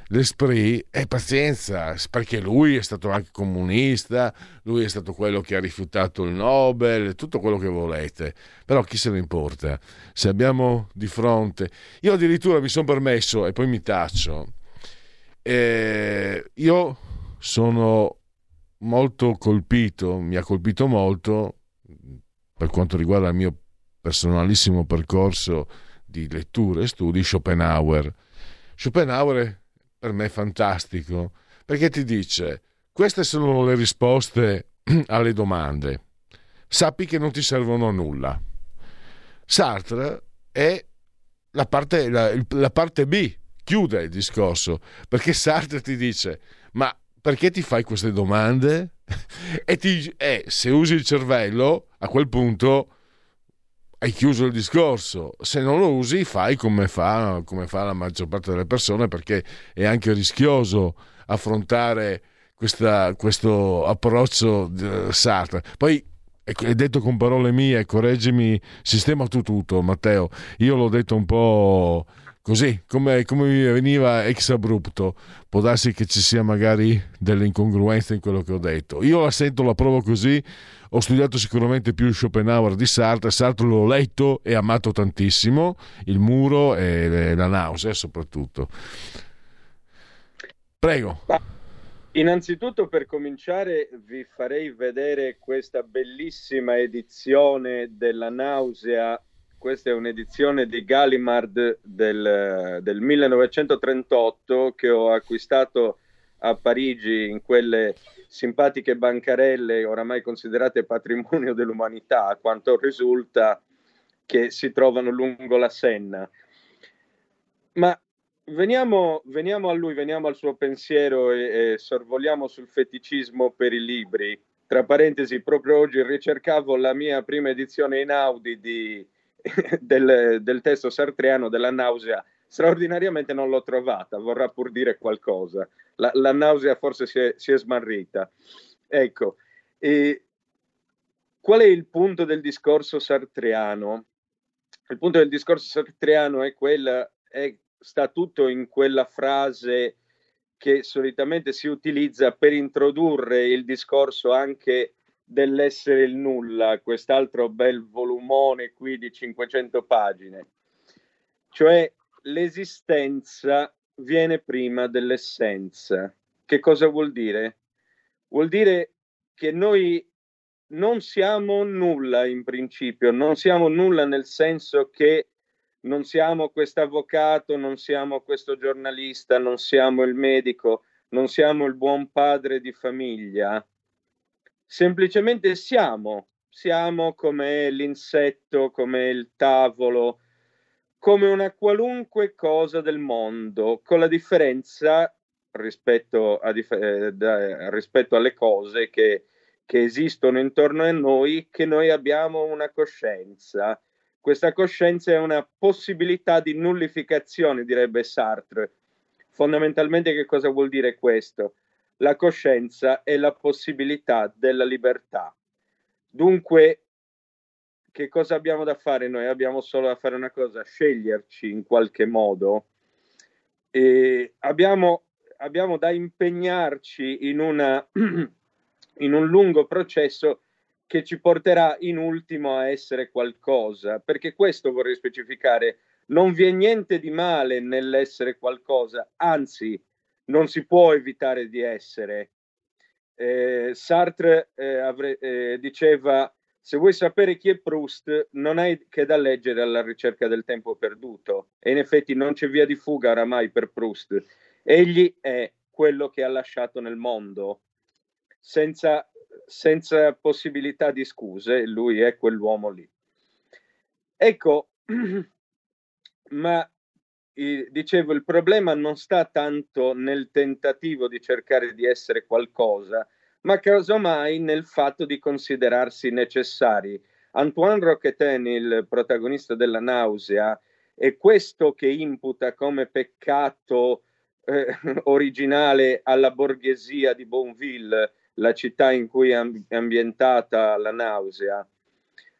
l'esprit, è pazienza, perché lui è stato anche comunista, lui è stato quello che ha rifiutato il Nobel, tutto quello che volete. Però chi se ne importa? Se abbiamo di fronte... Io addirittura mi sono permesso, e poi mi taccio, eh, io sono molto colpito, mi ha colpito molto per quanto riguarda il mio personalissimo percorso di letture e studi Schopenhauer. Schopenhauer per me fantastico perché ti dice queste sono le risposte alle domande. Sappi che non ti servono a nulla. Sartre è la parte, la, la parte B, chiude il discorso, perché Sartre ti dice ma perché ti fai queste domande? e, ti, e se usi il cervello, a quel punto hai chiuso il discorso. Se non lo usi, fai come fa, come fa la maggior parte delle persone, perché è anche rischioso affrontare questa- questo approccio eh, Sartre. Poi è detto con parole mie, correggimi, sistema tu tutto, Matteo. Io l'ho detto un po' così, come, come mi veniva ex abrupto. Può darsi che ci sia magari delle incongruenze in quello che ho detto. Io la sento, la provo così. Ho studiato sicuramente più Schopenhauer di Sartre. Sartre l'ho letto e amato tantissimo. Il muro e la nausea, soprattutto. Prego. Innanzitutto per cominciare vi farei vedere questa bellissima edizione della nausea. Questa è un'edizione di Gallimard del, del 1938 che ho acquistato a Parigi in quelle simpatiche bancarelle oramai considerate patrimonio dell'umanità, a quanto risulta che si trovano lungo la Senna. Ma veniamo, veniamo a lui, veniamo al suo pensiero e, e sorvoliamo sul feticismo per i libri. Tra parentesi, proprio oggi ricercavo la mia prima edizione in Audi di- del, del testo sartriano della nausea. Straordinariamente non l'ho trovata, vorrà pur dire qualcosa. La, la nausea forse si è, si è smarrita. Ecco, e qual è il punto del discorso sartriano? Il punto del discorso sartriano è quella, è, sta tutto in quella frase che solitamente si utilizza per introdurre il discorso anche dell'essere il nulla, quest'altro bel volumone qui di 500 pagine. Cioè l'esistenza viene prima dell'essenza. Che cosa vuol dire? Vuol dire che noi non siamo nulla in principio, non siamo nulla nel senso che non siamo questo avvocato, non siamo questo giornalista, non siamo il medico, non siamo il buon padre di famiglia. Semplicemente siamo, siamo come l'insetto, come il tavolo, come una qualunque cosa del mondo, con la differenza rispetto, a eh, da- rispetto alle cose che, che esistono intorno a noi, che noi abbiamo una coscienza. Questa coscienza è una possibilità di nullificazione, direbbe Sartre. Fondamentalmente che cosa vuol dire questo? La coscienza è la possibilità della libertà. Dunque, che cosa abbiamo da fare noi? Abbiamo solo da fare una cosa, sceglierci in qualche modo. E abbiamo, abbiamo da impegnarci in, una, in un lungo processo che ci porterà in ultimo a essere qualcosa, perché questo vorrei specificare, non vi è niente di male nell'essere qualcosa, anzi non si può evitare di essere. Eh, Sartre eh, avre- eh, diceva se vuoi sapere chi è Proust non hai che da leggere alla ricerca del tempo perduto e in effetti non c'è via di fuga oramai per Proust. Egli è quello che ha lasciato nel mondo senza, senza possibilità di scuse, lui è quell'uomo lì. Ecco, ma dicevo, il problema non sta tanto nel tentativo di cercare di essere qualcosa, ma casomai nel fatto di considerarsi necessari. Antoine Roquetin, il protagonista della nausea, è questo che imputa come peccato eh, originale alla borghesia di Bonville, la città in cui è amb- ambientata la nausea.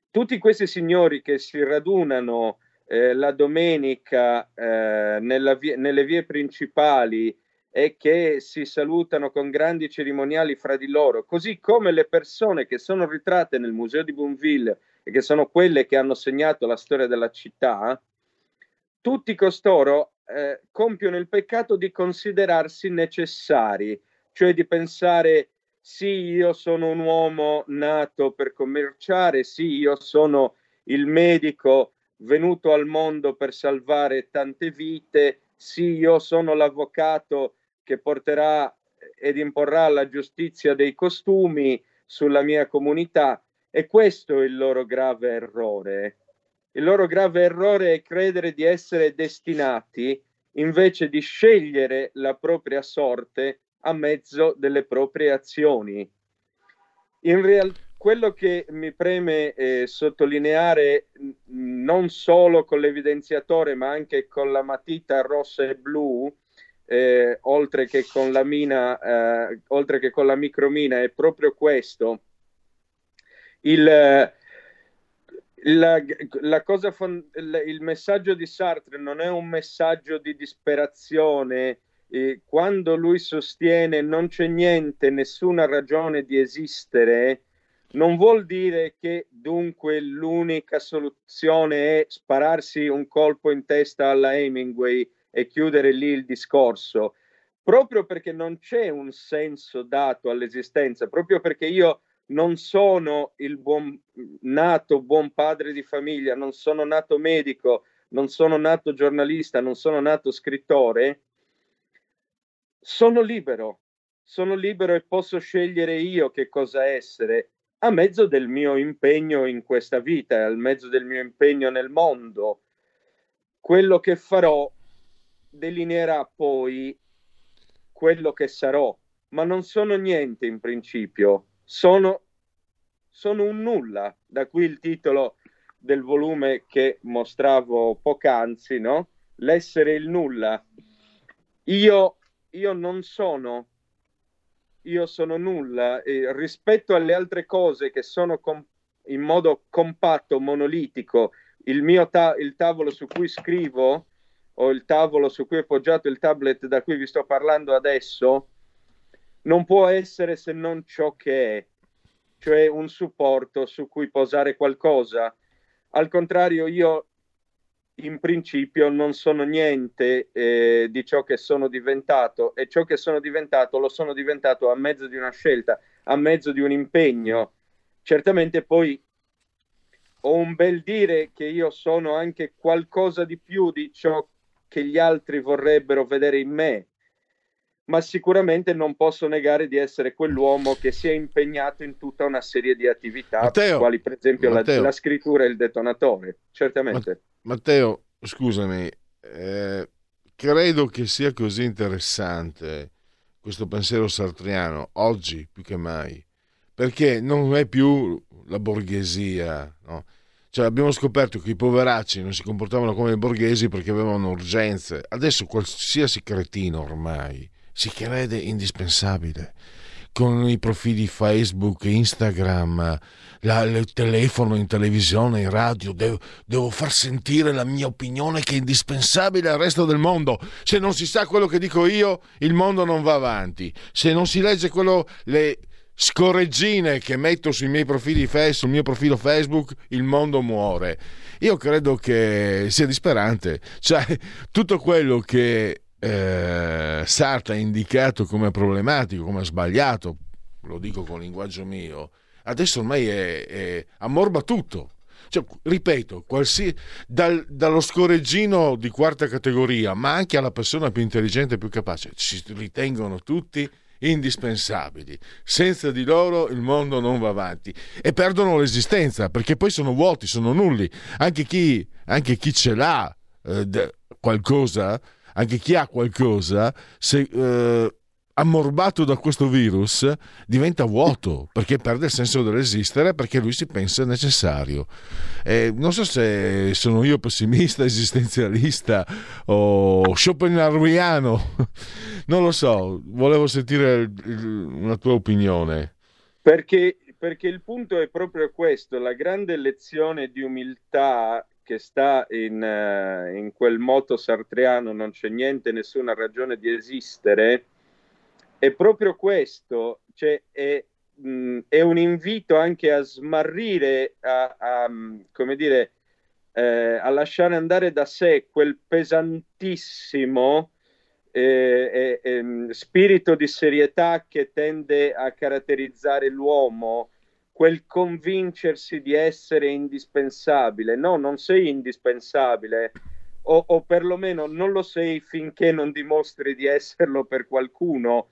Tutti questi signori che si radunano eh, la domenica eh, vie- nelle vie principali e che si salutano con grandi cerimoniali fra di loro, così come le persone che sono ritratte nel museo di Boonville e che sono quelle che hanno segnato la storia della città, tutti costoro eh, compiono il peccato di considerarsi necessari, cioè di pensare sì, io sono un uomo nato per commerciare, sì, io sono il medico venuto al mondo per salvare tante vite, sì, io sono l'avvocato che porterà ed imporrà la giustizia dei costumi sulla mia comunità e questo è il loro grave errore. Il loro grave errore è credere di essere destinati invece di scegliere la propria sorte a mezzo delle proprie azioni. In realtà quello che mi preme eh, sottolineare non solo con l'evidenziatore ma anche con la matita rossa e blu eh, oltre che con la mina eh, oltre che con la micromina è proprio questo. Il, la, la cosa fon- il, messaggio di Sartre non è un messaggio di disperazione quando lui sostiene non c'è niente nessuna ragione di esistere non vuol dire che dunque l'unica soluzione è spararsi un colpo in testa alla Hemingway e chiudere lì il discorso, proprio perché non c'è un senso dato all'esistenza, proprio perché io non sono il buon nato buon padre di famiglia, non sono nato medico, non sono nato giornalista, non sono nato scrittore, sono libero, sono libero e posso scegliere io che cosa essere a mezzo del mio impegno in questa vita, a mezzo del mio impegno nel mondo. Quello che farò delineerà poi quello che sarò, ma non sono niente in principio, sono, sono un nulla, da qui il titolo del volume che mostravo poc'anzi, no? L'essere il nulla. Io, io non sono io sono nulla e rispetto alle altre cose che sono com- in modo compatto, monolitico, il mio ta- il tavolo su cui scrivo o il tavolo su cui è poggiato il tablet da cui vi sto parlando adesso non può essere se non ciò che è. cioè un supporto su cui posare qualcosa. Al contrario, io in principio non sono niente eh, di ciò che sono diventato e ciò che sono diventato lo sono diventato a mezzo di una scelta, a mezzo di un impegno. Certamente poi ho un bel dire che io sono anche qualcosa di più di ciò che gli altri vorrebbero vedere in me, ma sicuramente non posso negare di essere quell'uomo che si è impegnato in tutta una serie di attività, Matteo, quali per esempio la, la scrittura e il detonatore, certamente. Matteo, scusami, eh, credo che sia così interessante questo pensiero sartriano oggi più che mai, perché non è più la borghesia, no? Cioè abbiamo scoperto che i poveracci non si comportavano come i borghesi perché avevano urgenze. Adesso qualsiasi cretino ormai si crede indispensabile. Con i profili Facebook, Instagram, la- il telefono, in televisione, in radio, devo, devo far sentire la mia opinione che è indispensabile al resto del mondo. Se non si sa quello che dico io, il mondo non va avanti. Se non si legge quello, le scorreggine che metto sui miei profili sul mio profilo Facebook, il mondo muore. Io credo che sia disperante. Cioè, tutto quello che eh, Sartre ha indicato come problematico, come sbagliato, lo dico con linguaggio mio, adesso ormai è, è- ammorba tutto. Cioè, ripeto, dal- dallo scorreggino di quarta categoria, ma anche alla persona più intelligente e più capace, ci ritengono tutti indispensabili. Senza di loro il mondo non va avanti e perdono l'esistenza perché poi sono vuoti, sono nulli. Anche chi, anche chi ce l'ha eh, qualcosa, anche chi ha qualcosa, se eh, ammorbato da questo virus diventa vuoto perché perde il senso dell'esistere perché lui si pensa necessario. Eh, non so se sono io pessimista, esistenzialista o schopenhaueriano, non lo so, volevo sentire una tua opinione. Perché, perché il punto è proprio questo, la grande lezione di umiltà che sta in, eh, in quel moto sartriano, non c'è niente, nessuna ragione di esistere, è proprio questo, cioè è, mh, è un invito anche a smarrire, a, a, come dire, eh, a lasciare andare da sé quel pesantissimo eh, eh, ehm, spirito di serietà che tende a caratterizzare l'uomo, quel convincersi di essere indispensabile. No, non sei indispensabile, o, o perlomeno non lo sei finché non dimostri di esserlo per qualcuno.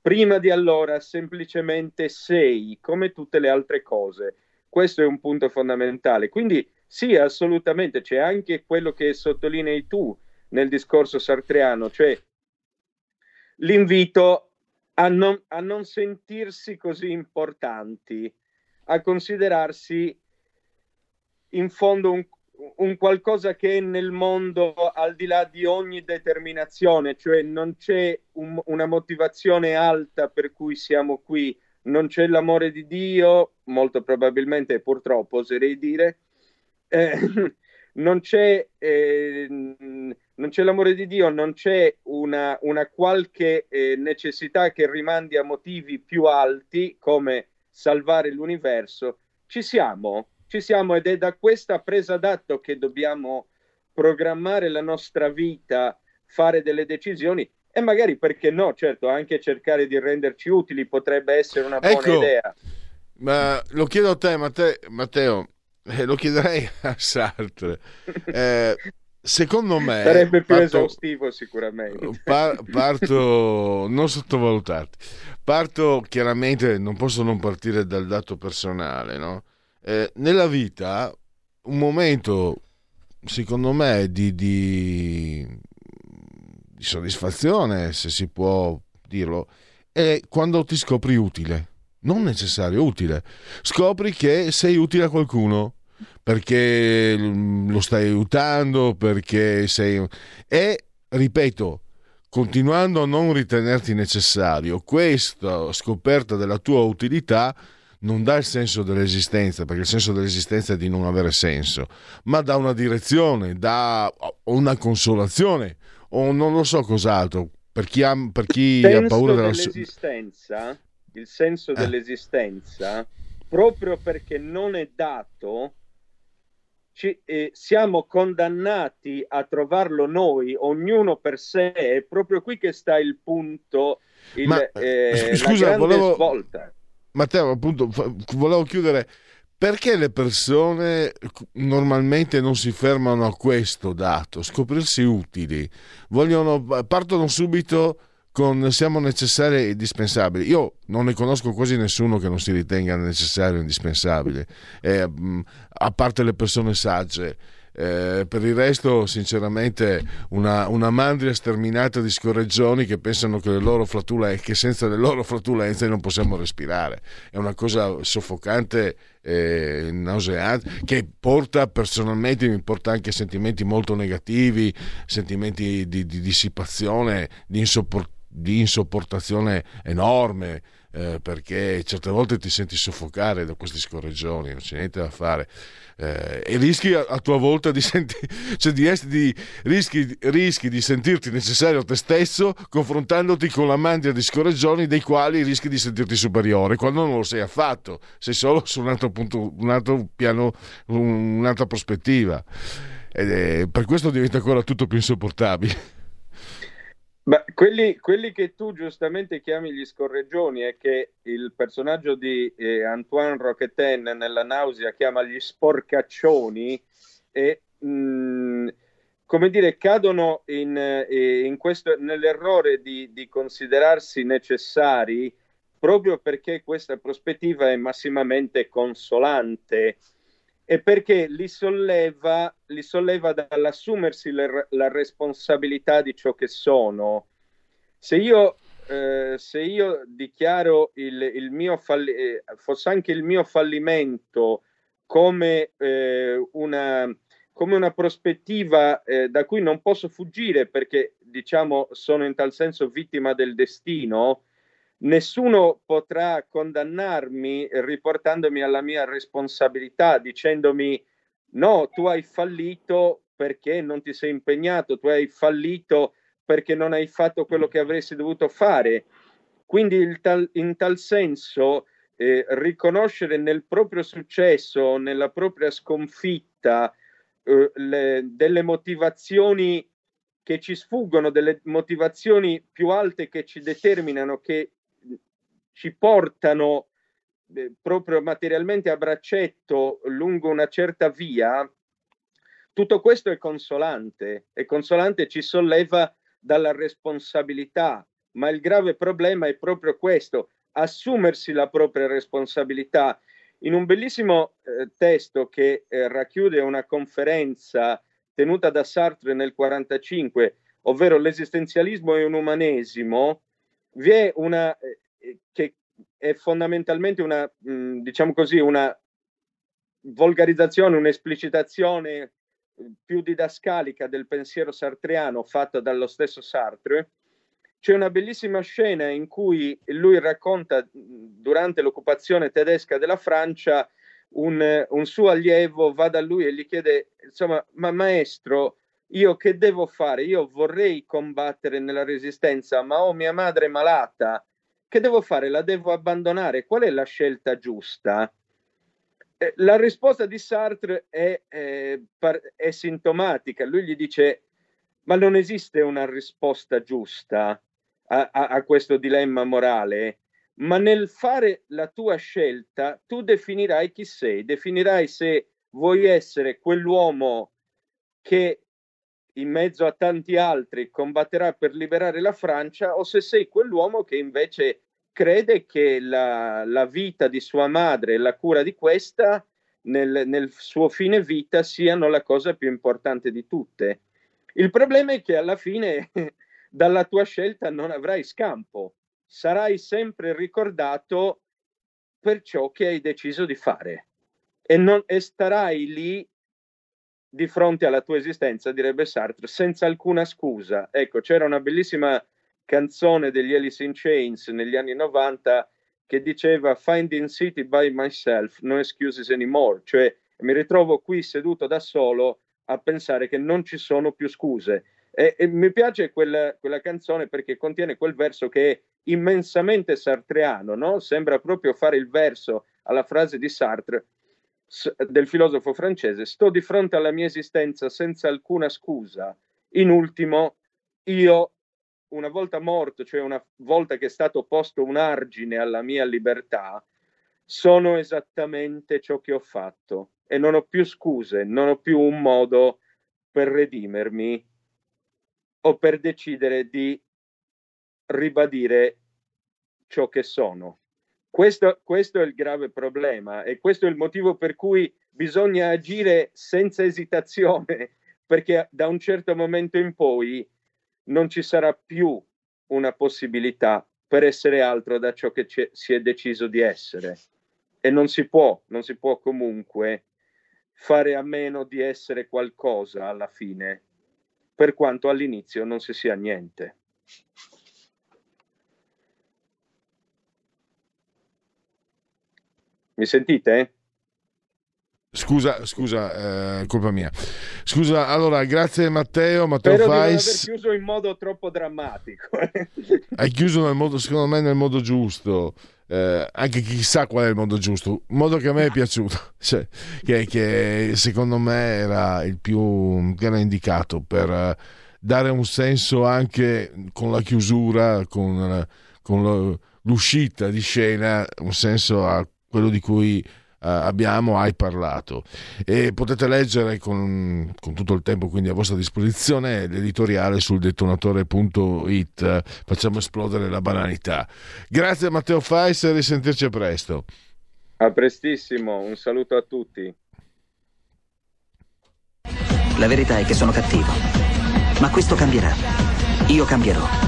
Prima di allora semplicemente sei, come tutte le altre cose. Questo è un punto fondamentale. Quindi sì, assolutamente, c'è anche quello che sottolinei tu nel discorso sartreano, cioè l'invito a non, a non sentirsi così importanti, a considerarsi in fondo un, un qualcosa che è nel mondo al di là di ogni determinazione, cioè non c'è un- una motivazione alta per cui siamo qui, non c'è l'amore di Dio, molto probabilmente purtroppo oserei dire, eh, non c'è, eh, non c'è l'amore di Dio, non c'è una, una qualche eh, necessità che rimandi a motivi più alti come salvare l'universo. Ci siamo, ci siamo ed è da questa presa d'atto che dobbiamo programmare la nostra vita, fare delle decisioni e magari perché no, certo, anche cercare di renderci utili potrebbe essere una buona Ecco. idea. Ma lo chiedo a te, Matte- Matteo, eh, lo chiederei a Sartre. Eh, secondo me... Sarebbe più parto- esaustivo sicuramente. par- parto, non sottovalutarti, parto chiaramente, non posso non partire dal dato personale, no? Eh, nella vita, un momento, secondo me, di, di, di soddisfazione, se si può dirlo, è quando ti scopri utile, non necessario utile, scopri che sei utile a qualcuno perché lo stai aiutando, perché sei... E, ripeto, continuando a non ritenerti necessario, questa scoperta della tua utilità non dà il senso dell'esistenza, perché il senso dell'esistenza è di non avere senso, ma dà una direzione, dà una consolazione o non lo so cos'altro. Per chi ha, per chi ha paura della... dell'esistenza il senso Eh. dell'esistenza, proprio perché non è dato, ci- eh, siamo condannati a trovarlo noi, ognuno per sé. È proprio qui che sta il punto, il, Ma, eh, la scusa, volevo- svolta. Matteo, appunto, volevo chiudere. Perché le persone normalmente non si fermano a questo dato, scoprirsi utili? Vogliono, partono subito con siamo necessari e indispensabili. Io non ne conosco quasi nessuno che non si ritenga necessario e indispensabile, eh, a parte le persone sagge. Eh, per il resto, sinceramente, una, una mandria sterminata di scorreggioni che pensano che, flatulenze, che senza le loro flatulenze non possiamo respirare. È una cosa soffocante, eh, nauseante, che porta personalmente, mi porta anche sentimenti molto negativi, sentimenti di, di dissipazione, di, insoppor- di insopportazione enorme. eh, perché certe volte ti senti soffocare da questi scorreggioni, non c'è niente da fare. Eh, e rischi a, a tua volta di, senti- cioè di, di- rischi, rischi di sentirti necessario a te stesso confrontandoti con la mandia di scorreggioni dei quali rischi di sentirti superiore quando non lo sei affatto, sei solo su un altro punto, un altro piano, un- un'altra prospettiva. Ed è- per questo diventa ancora tutto più insopportabile. Ma quelli, quelli che tu giustamente chiami gli scorreggioni e che il personaggio di eh, Antoine Roquetin nella nausea chiama gli sporcaccioni, e, mh, come dire, cadono in, eh, in questo, nell'errore di, di considerarsi necessari proprio perché questa prospettiva è massimamente consolante e perché li solleva, li solleva dall'assumersi le- la responsabilità di ciò che sono. Se io, eh, se io dichiaro il, il mio falli- eh, fosse anche il mio fallimento come, eh, una, come una prospettiva eh, da cui non posso fuggire perché, diciamo, sono in tal senso vittima del destino, nessuno potrà condannarmi riportandomi alla mia responsabilità, dicendomi no, tu hai fallito perché non ti sei impegnato, tu hai fallito perché non hai fatto quello che avresti dovuto fare. Quindi tal- in tal senso eh, riconoscere nel proprio successo, nella propria sconfitta, eh, le- delle motivazioni che ci sfuggono, delle motivazioni più alte che ci determinano, che ci portano eh, proprio materialmente a braccetto lungo una certa via, tutto questo è consolante, è consolante, ci solleva dalla responsabilità, ma il grave problema è proprio questo, assumersi la propria responsabilità. In un bellissimo eh, testo che eh, racchiude una conferenza tenuta da Sartre nel 1945, ovvero l'esistenzialismo e un umanesimo, vi è una eh, che è fondamentalmente una, mh, diciamo così, una volgarizzazione, un'esplicitazione eh, più didascalica del pensiero sartriano fatta dallo stesso Sartre. C'è una bellissima scena in cui lui racconta mh, durante l'occupazione tedesca della Francia un, un suo allievo va da lui e gli chiede, insomma, ma maestro, io che devo fare? Io vorrei combattere nella resistenza, ma ho mia madre malata. Che devo fare? La devo abbandonare? Qual è la scelta giusta? Eh, La risposta di Sartre è, eh, par- è sintomatica. Lui gli dice: Ma non esiste una risposta giusta a, a- a questo dilemma morale, ma nel fare la tua scelta tu definirai chi sei, definirai se vuoi essere quell'uomo che in mezzo a tanti altri combatterà per liberare la Francia o se sei quell'uomo che invece crede che la, la vita di sua madre e la cura di questa nel, nel suo fine vita siano la cosa più importante di tutte. Il problema è che alla fine dalla tua scelta non avrai scampo, sarai sempre ricordato per ciò che hai deciso di fare e, non, e starai lì di fronte alla tua esistenza, direbbe Sartre, senza alcuna scusa. Ecco, c'era una bellissima canzone degli Alice in Chains negli anni 90 che diceva Finding City by myself, no excuses anymore, cioè mi ritrovo qui seduto da solo a pensare che non ci sono più scuse. E, e mi piace quella, quella canzone perché contiene quel verso che è immensamente sartreano, no? Sembra proprio fare il verso alla frase di Sartre del filosofo francese, sto di fronte alla mia esistenza senza alcuna scusa. In ultimo, io, una volta morto, cioè una volta che è stato posto un argine alla mia libertà, sono esattamente ciò che ho fatto e non ho più scuse, non ho più un modo per redimermi o per decidere di ribadire ciò che sono. Questo, questo è il grave problema e questo è il motivo per cui bisogna agire senza esitazione, perché da un certo momento in poi non ci sarà più una possibilità per essere altro da ciò che si è deciso di essere. E non si può, non si può comunque fare a meno di essere qualcosa alla fine, per quanto all'inizio non si sia niente. Mi sentite? Scusa, scusa, eh, colpa mia. Scusa, allora, grazie Matteo, Matteo Spero di non aver Fais. chiuso in modo troppo drammatico. Hai chiuso nel modo, secondo me, nel modo giusto. Eh, anche chissà qual è il modo giusto. Un modo che a me è piaciuto, cioè, che, che secondo me era il più che era indicato per eh, dare un senso anche con la chiusura, con, eh, con l'uscita di scena, un senso a quello di cui eh, abbiamo, hai parlato. E potete leggere con, con tutto il tempo quindi a vostra disposizione l'editoriale sul detonatore.it. Facciamo esplodere la banalità. Grazie a Matteo Fais e risentirci a presto. A prestissimo, un saluto a tutti. La verità è che sono cattivo. Ma questo cambierà. Io cambierò.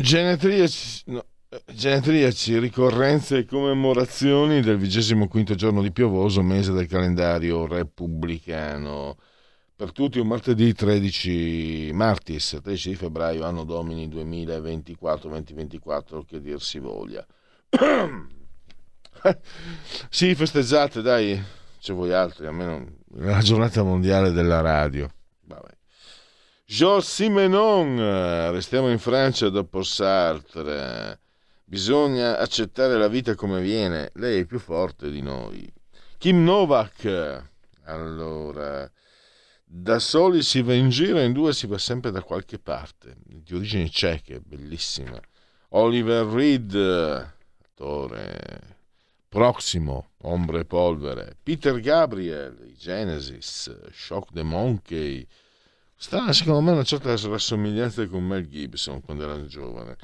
Genetriaci, no, genetriaci, ricorrenze e commemorazioni del 25 giorno di piovoso mese del calendario repubblicano. Per tutti un martedì 13 martis, 13 di febbraio, anno domini 2024-2024, che dir si voglia. sì, festeggiate, dai, c'è voi altri, almeno la giornata mondiale della radio. Vabbè. Georges Simenon, eh, restiamo in Francia dopo Sartre. Bisogna accettare la vita come viene, lei è più forte di noi. Kim Novak, allora, da soli si va in giro, in due si va sempre da qualche parte, di origini ceche, bellissima. Oliver Reed, attore, Proximo, Ombre e Polvere. Peter Gabriel, Genesis, Shock the Monkey, Strana, secondo me, una certa rassomiglianza con Mel Gibson quando era giovane.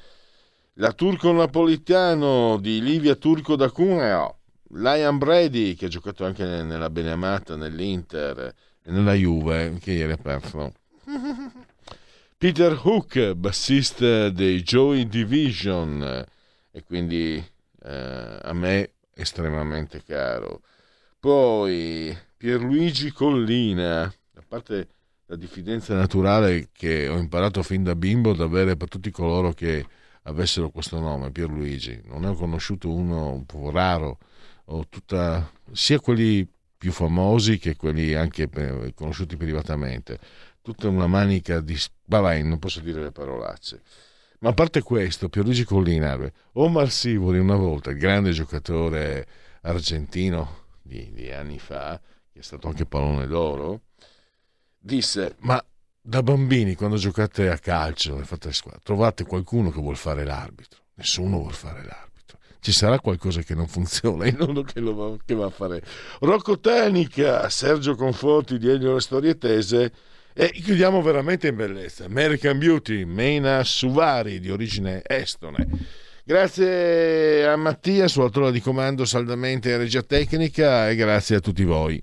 La Turco Napolitano di Livia Turco da Cuneo. Lion Brady, che ha giocato anche nella Beneamata, nell'Inter e nella Juve, che ieri ha perso. Peter Hook, bassista dei Joy Division, e quindi eh, a me estremamente caro. Poi Pierluigi Collina, a parte la diffidenza naturale che ho imparato fin da bimbo ad avere per tutti coloro che avessero questo nome, Pierluigi. Non ne ho conosciuto uno un po' raro, tutta, sia quelli più famosi che quelli anche conosciuti privatamente. Tutta una manica di... Vabbè, non posso dire le parolacce. Ma a parte questo, Pierluigi Collina, Omar Sivori una volta, il grande giocatore argentino di, di anni fa, che è stato anche pallone d'oro, disse ma da bambini quando giocate a calcio e fate squadra trovate qualcuno che vuol fare l'arbitro. Nessuno vuol fare l'arbitro. Ci sarà qualcosa che non funziona in uno che, va, che va a fare. Rocco Tenica Sergio Conforti di Elio le storie tese e chiudiamo veramente in bellezza. American Beauty Meina Suvari di origine estone. Grazie a Mattia, sulla tolla di comando saldamente regia tecnica e grazie a tutti voi.